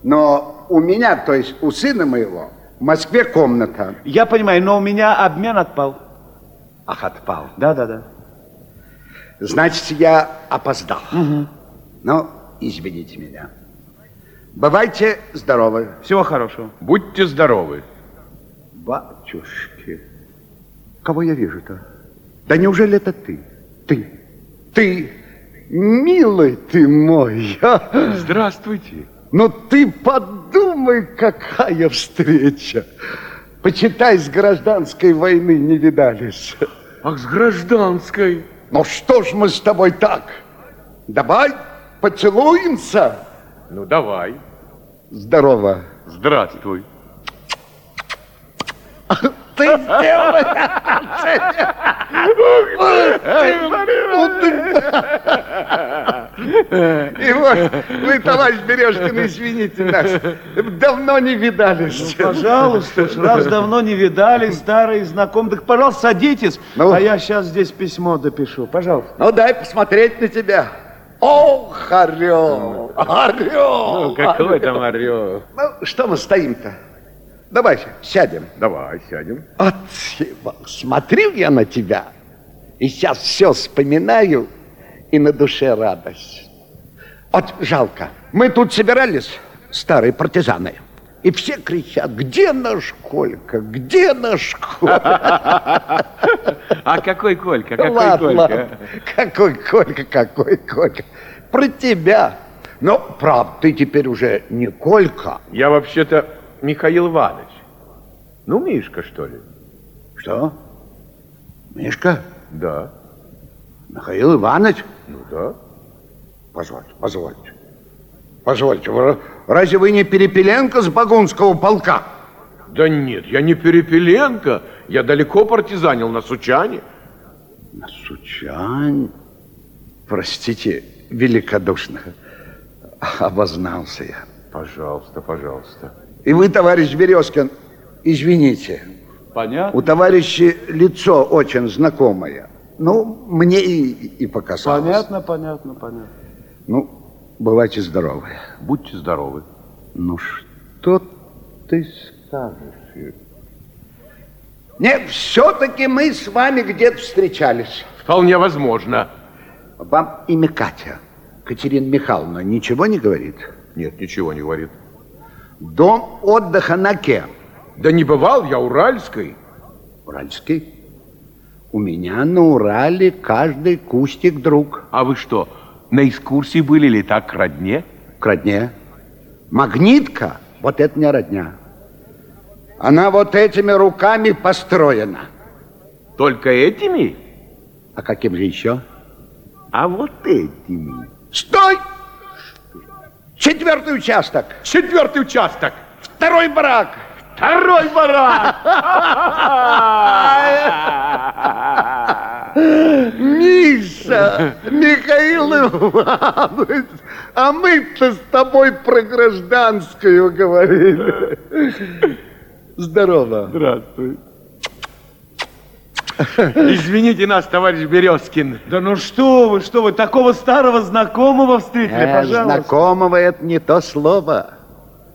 но у меня, то есть у сына моего, в Москве комната. Я понимаю, но у меня обмен отпал. Ах, отпал. Да, да, да. Значит, я опоздал. Угу. Ну, извините меня. Бывайте здоровы. Всего хорошего. Будьте здоровы. Батюшки, кого я вижу-то? Да неужели это ты? Ты, ты, милый ты мой. а? Здравствуйте. Ну ты подумай, какая встреча. Почитай, с гражданской войны не видались. Ах, с гражданской. Ну что ж мы с тобой так? Давай поцелуемся. Ну, давай. Здорово. Здравствуй. [laughs] Ты сделай. И вот, вы, товарищ Березкин, извините нас, давно не видались. Ну, пожалуйста, раз давно не видались, старые знакомые, так, пожалуйста, садитесь, а я сейчас здесь письмо допишу, пожалуйста. Ну, дай посмотреть на тебя. Ох, орел, орел. Ну, какой там орел? Ну, что мы стоим-то? Давай сядем. Давай, сядем. От, смотрю я на тебя, и сейчас все вспоминаю, и на душе радость. Вот жалко. Мы тут собирались, старые партизаны, и все кричат, где наш Колька, где наш Колька? [laughs] А какой Колька, какой ладно, Колька? ладно. Какой Колька, какой Колька? Про тебя. Но, правда, ты теперь уже не Колька. Я вообще-то Михаил Иванович. Ну, Мишка, что ли? Что? Мишка? Да. Михаил Иванович? Ну да. Позвольте, позвольте. Позвольте, разве вы не Перепеленко с Багунского полка? Да нет, я не Перепеленко. Я далеко партизанил на Сучане. На Сучань? Простите, великодушно. Обознался я. Пожалуйста, пожалуйста. И вы, товарищ Березкин, извините. Понятно. У товарища лицо очень знакомое. Ну, мне и, и показалось. Понятно, понятно, понятно. Ну, бывайте здоровы. Будьте здоровы. Ну, что ты скажешь? Нет, все-таки мы с вами где-то встречались. Вполне возможно. Вам имя Катя, Катерина Михайловна, ничего не говорит? Нет, ничего не говорит. Дом отдыха на кем? Да не бывал я Уральской. Уральский? У меня на Урале каждый кустик друг. А вы что, на экскурсии были или так к родне? К родне. Магнитка, вот это не родня. Она вот этими руками построена. Только этими? А каким же еще? А вот этими. Стой! Четвертый участок. Четвертый участок. Второй барак. Второй барак. Миша, Михаил Иванович, а мы-то с тобой про гражданскую говорили. [laughs] Здорово. Здравствуй. Извините нас, товарищ Березкин. Да ну что вы, что вы, такого старого знакомого встретили, Э, пожалуйста. знакомого это не то слово.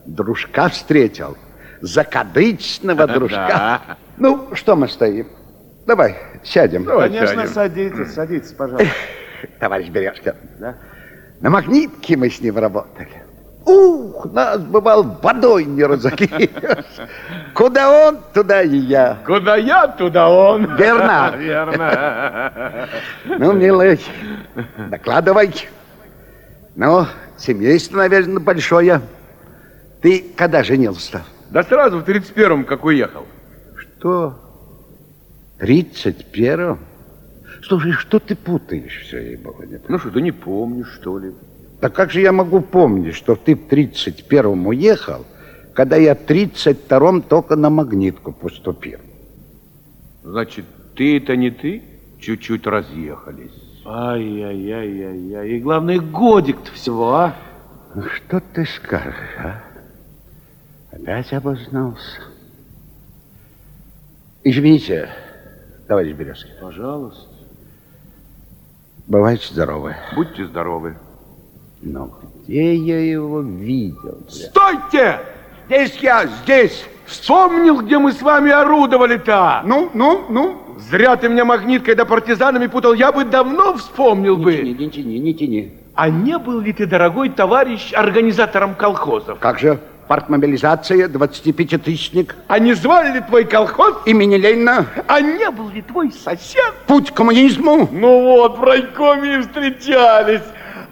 Дружка встретил. Закадычного дружка. Ну, что мы стоим? Давай, сядем. Конечно, садитесь, садитесь, пожалуйста. Товарищ Березкин, на магнитке мы с ним работали. Ух, нас, бывал, водой не разольешь. Куда он, туда и я. Куда я, туда он. Верно. Верно. Ну, милый, докладывай. Ну, семейство, наверное, большое. Ты когда женился? Да сразу в 31-м, как уехал. Что? 31-м? Слушай, что ты путаешь все, ей-богу, не Ну что, да не помню, что ли. Да как же я могу помнить, что ты в 31-м уехал, когда я в 32-м только на магнитку поступил? Значит, ты это не ты? Чуть-чуть разъехались. Ай-яй-яй-яй-яй. И главное, годик-то всего, а? Ну, что ты скажешь, а? Опять обознался. Извините, товарищ Березкин. Пожалуйста. Бывайте здоровы. Будьте здоровы. Но где я его видел? бля? Стойте! Здесь я, здесь! Вспомнил, где мы с вами орудовали-то? Ну, ну, ну. Зря ты меня магниткой да партизанами путал, я бы давно вспомнил Не бы. тяни, не тяни, не тяни. А не был ли ты, дорогой товарищ, организатором колхозов? Как же партмобилизация, 25-тысячник? А не звали ли твой колхоз? Имени Ленина? А не был ли твой сосед? Путь к коммунизму? Ну вот, в райкоме и встречались.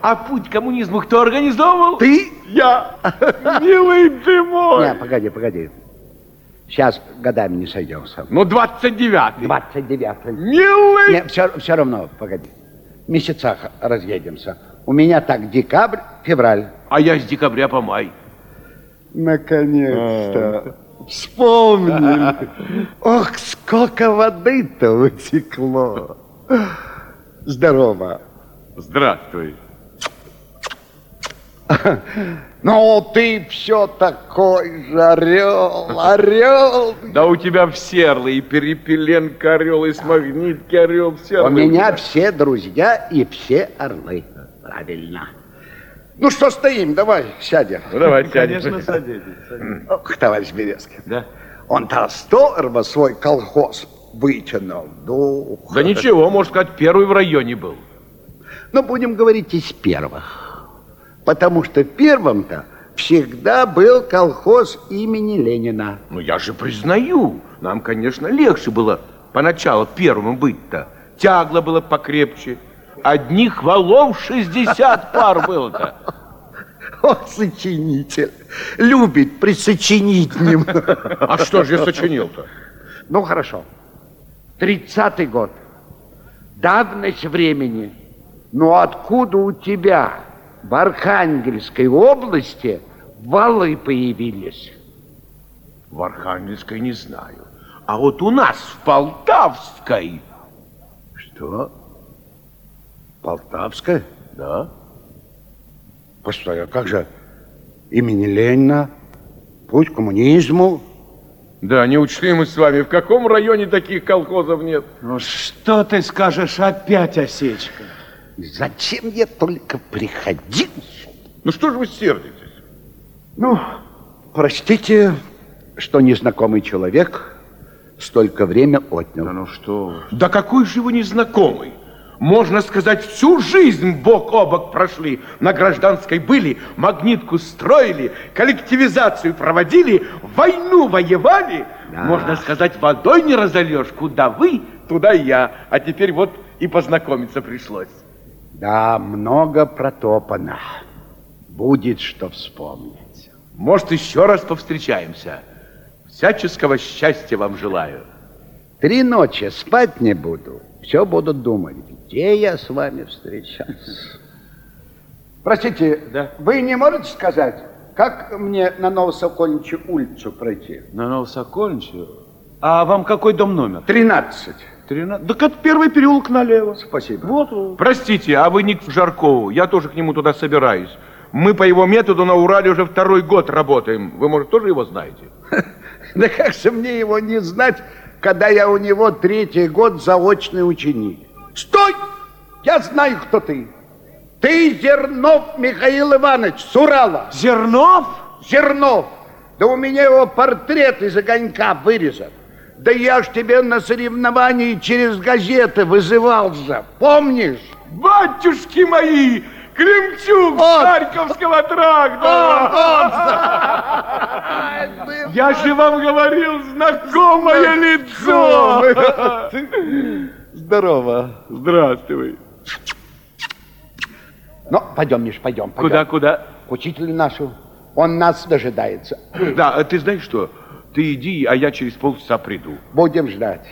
А путь к коммунизму кто организовывал? Ты? Я. Милый ты мой. Не, погоди, погоди. Сейчас годами не сойдемся. Ну, 29-й. 29-й. Милый. Не, все, все равно, погоди. В месяцах разъедемся. У меня так декабрь, февраль. А я с декабря по май. Наконец-то. Вспомнили. [laughs] Ох, сколько воды-то утекло. Здорово. Здравствуй. Ну, ты все такой же орел, орел. Да у тебя все орлы, и Перепеленко орел, и с магнитки орел, все У орлы. меня все друзья и все орлы. Правильно. Ну что стоим, давай сядем. Ну, давай сядем. Конечно, садитесь. Ох, товарищ Березкин. Да? Он Толстого свой колхоз вытянул. Дух. Да ничего, можно сказать, первый в районе был. Но будем говорить из первых. Потому что первым-то всегда был колхоз имени Ленина. Ну, я же признаю, нам, конечно, легче было поначалу первым быть-то. Тягло было покрепче. Одних валов 60 пар было-то. О, сочинитель. Любит присочинить немного. А что же я сочинил-то? Ну, хорошо. Тридцатый год. Давность времени. Но откуда у тебя в Архангельской области валы появились? В Архангельской не знаю. А вот у нас в Полтавской... Что? Полтавская? Да. Постой, а как же имени Ленина, путь к коммунизму? Да, не учли мы с вами, в каком районе таких колхозов нет. Ну что ты скажешь опять, осечка? Зачем я только приходил? Ну что же вы сердитесь? Ну, простите, что незнакомый человек столько время отнял. Да ну что Да какой же вы незнакомый? Можно сказать, всю жизнь бок о бок прошли. На гражданской были, магнитку строили, коллективизацию проводили, войну воевали. Да. Можно сказать, водой не разольешь. Куда вы, туда я. А теперь вот и познакомиться пришлось. Да, много протопано. Будет что вспомнить. Может, еще раз повстречаемся. Всяческого счастья вам желаю. Три ночи спать не буду. Все буду думать, где я с вами встречался. Простите, да? вы не можете сказать, как мне на Новосокольничью улицу пройти? На Новосокольничью? А вам какой дом номер? Тринадцать. Тринадцать? Так это первый переулок налево. Спасибо. Вот. Простите, а вы не к Жаркову. Я тоже к нему туда собираюсь. Мы по его методу на Урале уже второй год работаем. Вы, может, тоже его знаете? [laughs] Да как же мне его не знать, когда я у него третий год заочный ученик? Стой! Я знаю, кто ты. Ты Зернов Михаил Иванович с Урала. Зернов? Зернов. Да у меня его портрет из огонька вырезан. Да я ж тебе на соревновании через газеты вызывал же. Помнишь? Батюшки мои! Кремчук Он. Харьковского тракта! [laughs] Я же вам говорил, знакомое лицо! [laughs] Здорово. Здравствуй. Ну, пойдем, Миш, пойдем. пойдем. Куда, куда? К учителю нашу. Он нас дожидается. Да, а ты знаешь что? Ты иди, а я через полчаса приду. Будем ждать.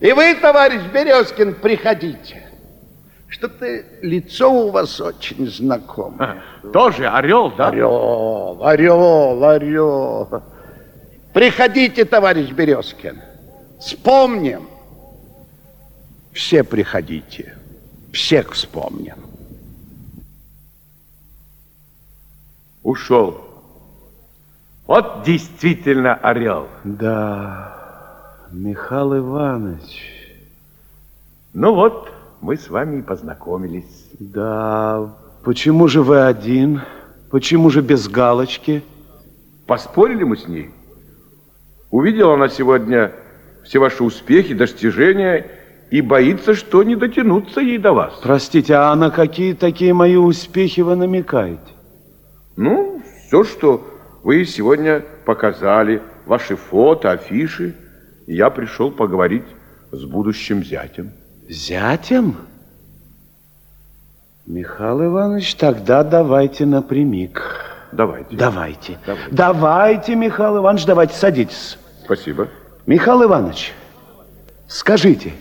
И вы, товарищ Березкин, приходите. Что-то лицо у вас очень знакомое. Тоже орел, да? Орел, орел, орел. Приходите, товарищ Березкин. Вспомним. Все приходите. Всех вспомним. Ушел. Вот действительно орел. Да, Михаил Иванович. Ну вот, мы с вами и познакомились. Да, почему же вы один? Почему же без галочки? Поспорили мы с ней. Увидела она сегодня все ваши успехи, достижения и боится, что не дотянуться ей до вас. Простите, а на какие такие мои успехи вы намекаете? Ну, все, что вы сегодня показали, ваши фото, афиши. И я пришел поговорить с будущим зятем. Зятем? Михаил Иванович, тогда давайте напрямик. Давайте. Давайте. Давайте. Давайте, Михаил Иванович, давайте, садитесь. Спасибо. Михаил Иванович, скажите,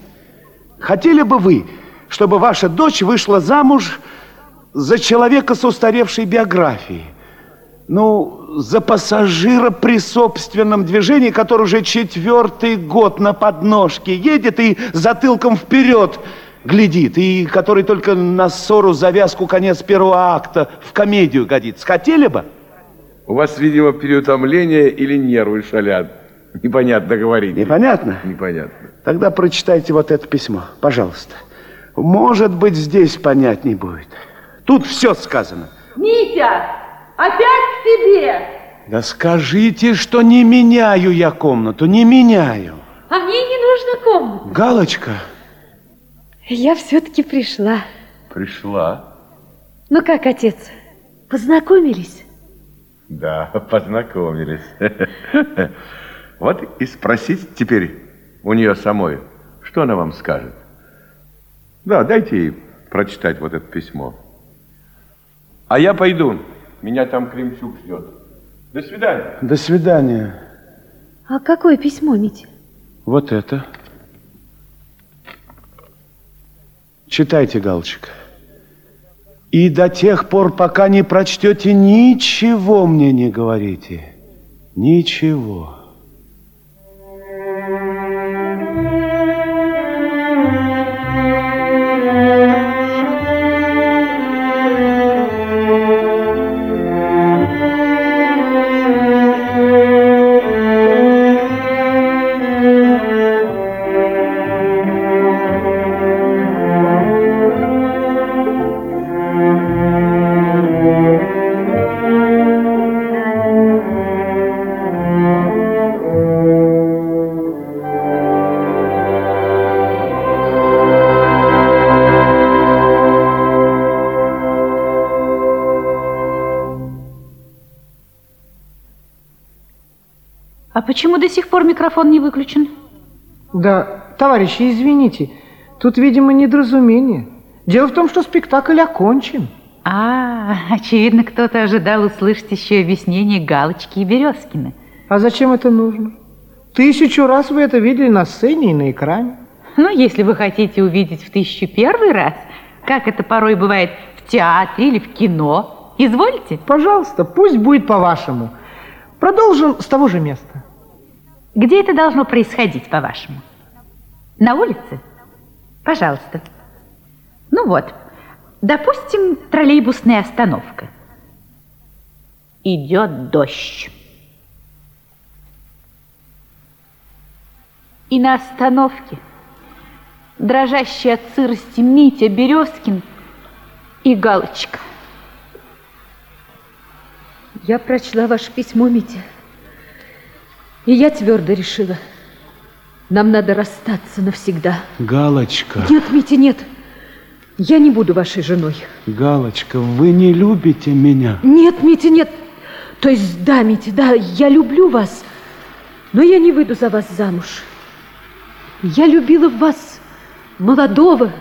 хотели бы вы, чтобы ваша дочь вышла замуж за человека с устаревшей биографией? Ну, за пассажира при собственном движении, который уже четвертый год на подножке едет и затылком вперед глядит, и который только на ссору, завязку, конец первого акта в комедию годится. Хотели бы? У вас, видимо, переутомление или нервы шалят. Непонятно говорить. Непонятно? Непонятно. Тогда прочитайте вот это письмо, пожалуйста. Может быть, здесь понятней будет. Тут все сказано. Митя, опять к тебе? Да скажите, что не меняю я комнату, не меняю. А мне не нужно комната. Галочка, Я все-таки пришла. Пришла. Ну как, отец, познакомились? Да, познакомились. [laughs] Вот и спросить теперь у нее самой, что она вам скажет. Да, дайте ей прочитать вот это письмо. А я пойду. Меня там Кремчук ждет. До свидания. до свидания. А какое письмо, Митя? Вот это. Читайте, Галочка. И до тех пор, пока не прочтете, ничего мне не говорите. Ничего. А микрофон не выключен? Да, товарищи, извините, тут, видимо, недоразумение. Дело в том, что спектакль окончен. А, очевидно, кто-то ожидал услышать еще объяснение Галочки и Березкина. А зачем это нужно? Тысячу раз вы это видели на сцене и на экране. Ну, если вы хотите увидеть в тысячу первый раз, как это порой бывает в театре или в кино, извольте. Пожалуйста, пусть будет по-вашему. Продолжим с того же места. Где это должно происходить, по-вашему? На улице? Пожалуйста. Ну вот, допустим, троллейбусная остановка. Идет дождь. И на остановке дрожащий от сырости Митя Березкин и Галочка. Я прочла ваше письмо, Митя. И я твердо решила, нам надо расстаться навсегда. Галочка. Нет, Митя, нет. Я не буду вашей женой. Галочка, вы не любите меня? Нет, Митя, нет. То есть, да, Митя, да, я люблю вас, но я не выйду за вас замуж. Я любила вас, молодого,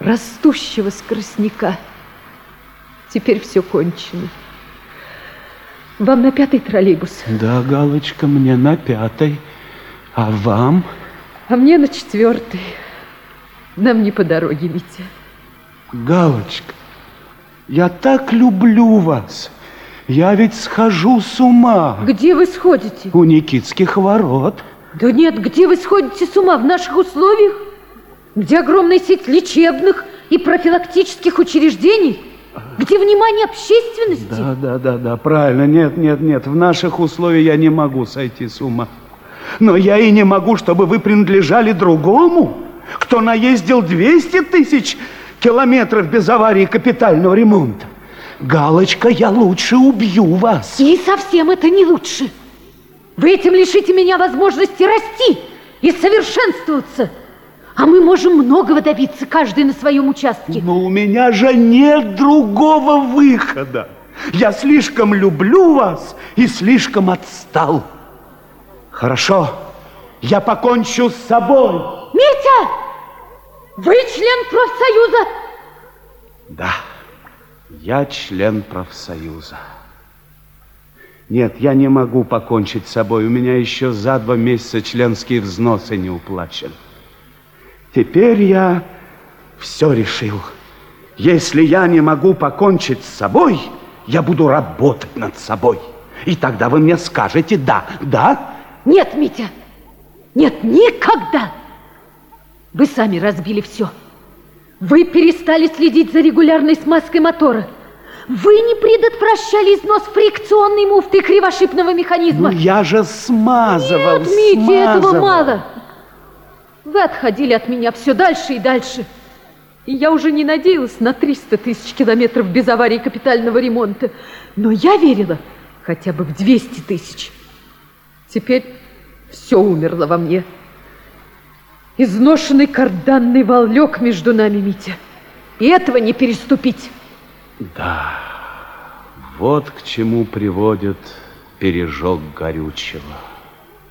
растущего скоростника. Теперь все кончено. Вам на пятый троллейбус? Да, Галочка, мне на пятый. А вам? А мне на четвертый. Нам не по дороге, Митя. Галочка, я так люблю вас. Я ведь схожу с ума. Где вы сходите? У Никитских ворот. Да нет, где вы сходите с ума? В наших условиях? Где огромная сеть лечебных и профилактических учреждений? Где внимание общественности? Да, да, да, да, правильно. Нет, нет, нет. В наших условиях я не могу сойти с ума. Но я и не могу, чтобы вы принадлежали другому, кто наездил 200 тысяч километров без аварии капитального ремонта. Галочка, я лучше убью вас. И совсем это не лучше. Вы этим лишите меня возможности расти и совершенствоваться. А мы можем многого добиться, каждый на своем участке. Но у меня же нет другого выхода. Я слишком люблю вас и слишком отстал. Хорошо, я покончу с собой. Митя, вы член профсоюза? Да, я член профсоюза. Нет, я не могу покончить с собой. У меня еще за два месяца членские взносы не уплачены. Теперь я все решил. Если я не могу покончить с собой, я буду работать над собой. И тогда вы мне скажете «да». Да? Нет, Митя. Нет, никогда. Вы сами разбили все. Вы перестали следить за регулярной смазкой мотора. Вы не предотвращали износ фрикционной муфты кривошипного механизма. Ну, я же смазывал, Нет, Митя, смазывал. этого мало. Вы отходили от меня все дальше и дальше. И я уже не надеялась на 300 тысяч километров без аварии капитального ремонта. Но я верила хотя бы в 200 тысяч. Теперь все умерло во мне. Изношенный карданный вал лег между нами, Митя. И этого не переступить. Да, вот к чему приводит пережог горючего.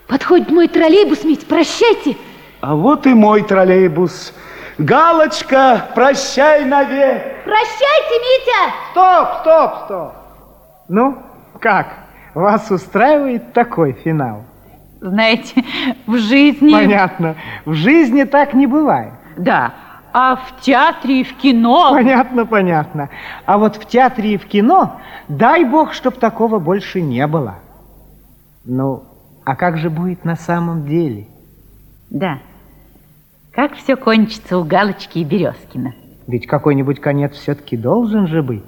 Подходит мой троллейбус, Мить, прощайте. А вот и мой троллейбус. Галочка, прощай навек. Прощайте, Митя! Стоп, стоп, стоп. Ну, как? Вас устраивает такой финал? Знаете, в жизни... Понятно. В жизни так не бывает. Да, а в театре и в кино... Понятно, понятно. А вот в театре и в кино, дай бог, чтоб такого больше не было. Ну, а как же будет на самом деле? Да. Как все кончится у Галочки и Березкина? Ведь какой-нибудь конец все-таки должен же быть.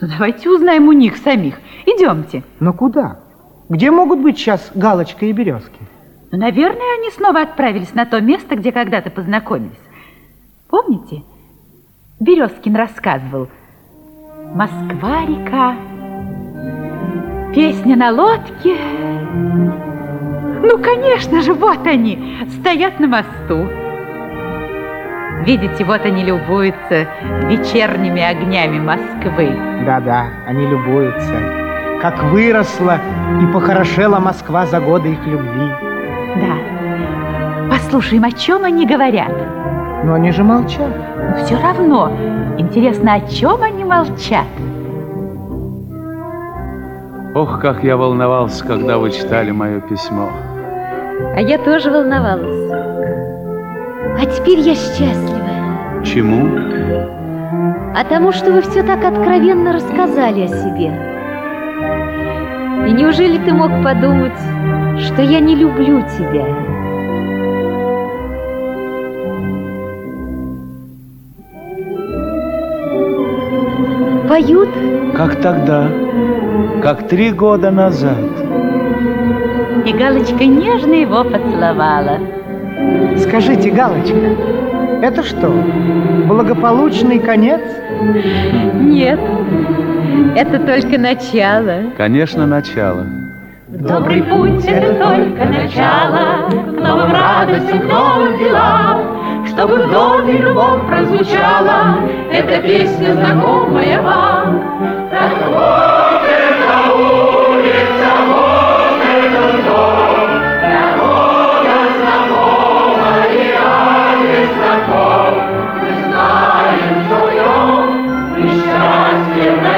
Ну, давайте узнаем у них самих. Идемте. Но куда? Где могут быть сейчас Галочка и Березки? Ну, наверное, они снова отправились на то место, где когда-то познакомились. Помните? Березкин рассказывал. Москва-река, песня на лодке. Ну, конечно же, вот они, стоят на мосту. Видите, вот они любуются вечерними огнями Москвы. Да-да, они любуются. как выросла и похорошела Москва за годы их любви. Да. Послушаем, о чем они говорят. Но они же молчат. Но все равно. Интересно, о чем они молчат? Ох, как я волновался, когда вы читали мое письмо. А я тоже волновалась. А теперь я счастлива. Чему? А тому, что вы все так откровенно рассказали о себе. И неужели ты мог подумать, что я не люблю тебя? Поют? Как тогда, как три года назад. И Галочка нежно его поцеловала. Скажите, Галочка, это что, благополучный конец? Нет, это только начало. Конечно, начало. Добрый путь — это только начало К новым радостям, к новым делам Чтобы в доме любовь прозвучала Эта песня знакомая вам Так вот счастье найдем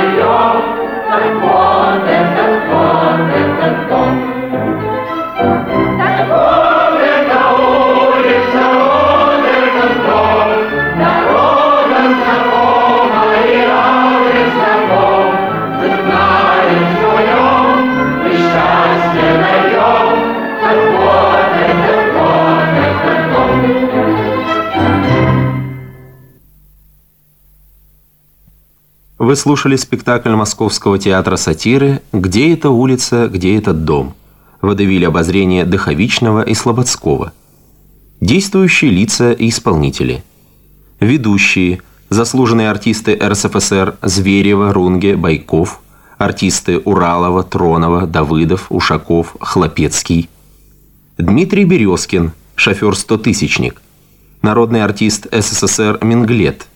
Вы слушали спектакль Московского театра сатиры «Где эта улица, где этот дом?» Водевиль обозрения Дыховичного и Слободского. Действующие лица и исполнители. Ведущие – заслуженные артисты РСФСР Зверева, Рунге, Байков, артисты Уралова, Тронова, Давыдов, Ушаков, Хлопецкий. Дмитрий Березкин, шофер «Стотысячник», народный артист СССР Минглет,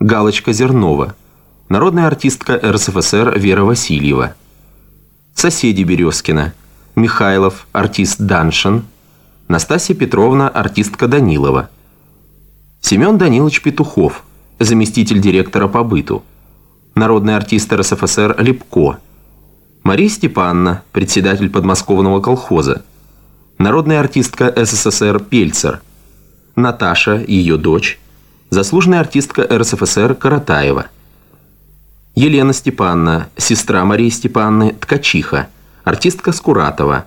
Галочка Зернова, народная артистка РСФСР Вера Васильева, соседи Березкина, Михайлов, артист Даншин, Настасья Петровна, артистка Данилова, Семен Данилович Петухов, заместитель директора по быту, народный артист РСФСР Лепко, Мария Степановна, председатель подмосковного колхоза, народная артистка СССР Пельцер, Наташа, ее дочь, заслуженная артистка РСФСР Каратаева, Елена Степановна, сестра Марии Степановны, ткачиха, артистка Скуратова,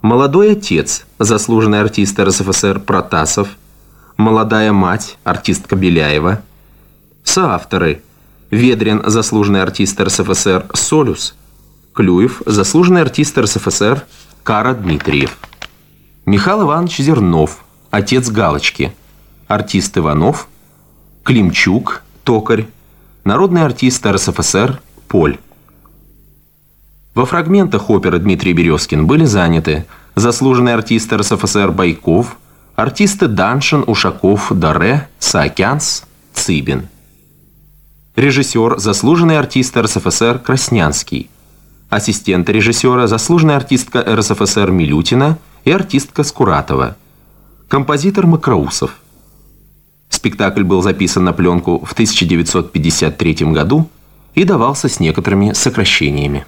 молодой отец, заслуженный артист РСФСР Протасов, молодая мать, артистка Беляева, соавторы. Ведрин, заслуженный артист РСФСР Солюс, Клюев, заслуженный артист РСФСР Кара Дмитриев, Михаил Иванович Зернов, отец Галочки, артист Иванов, Климчук, токарь, народный артист РСФСР Поль. Во фрагментах оперы Дмитрий Березкин были заняты заслуженный артист РСФСР Байков, артисты Даншин, Ушаков, Даре, Саакянс, Цыбин. Режиссер, заслуженный артист РСФСР Краснянский. Ассистент режиссера, заслуженная артистка РСФСР Милютина и артистка Скуратова. Композитор Макроусов. Спектакль был записан на пленку в 1953 году и давался с некоторыми сокращениями.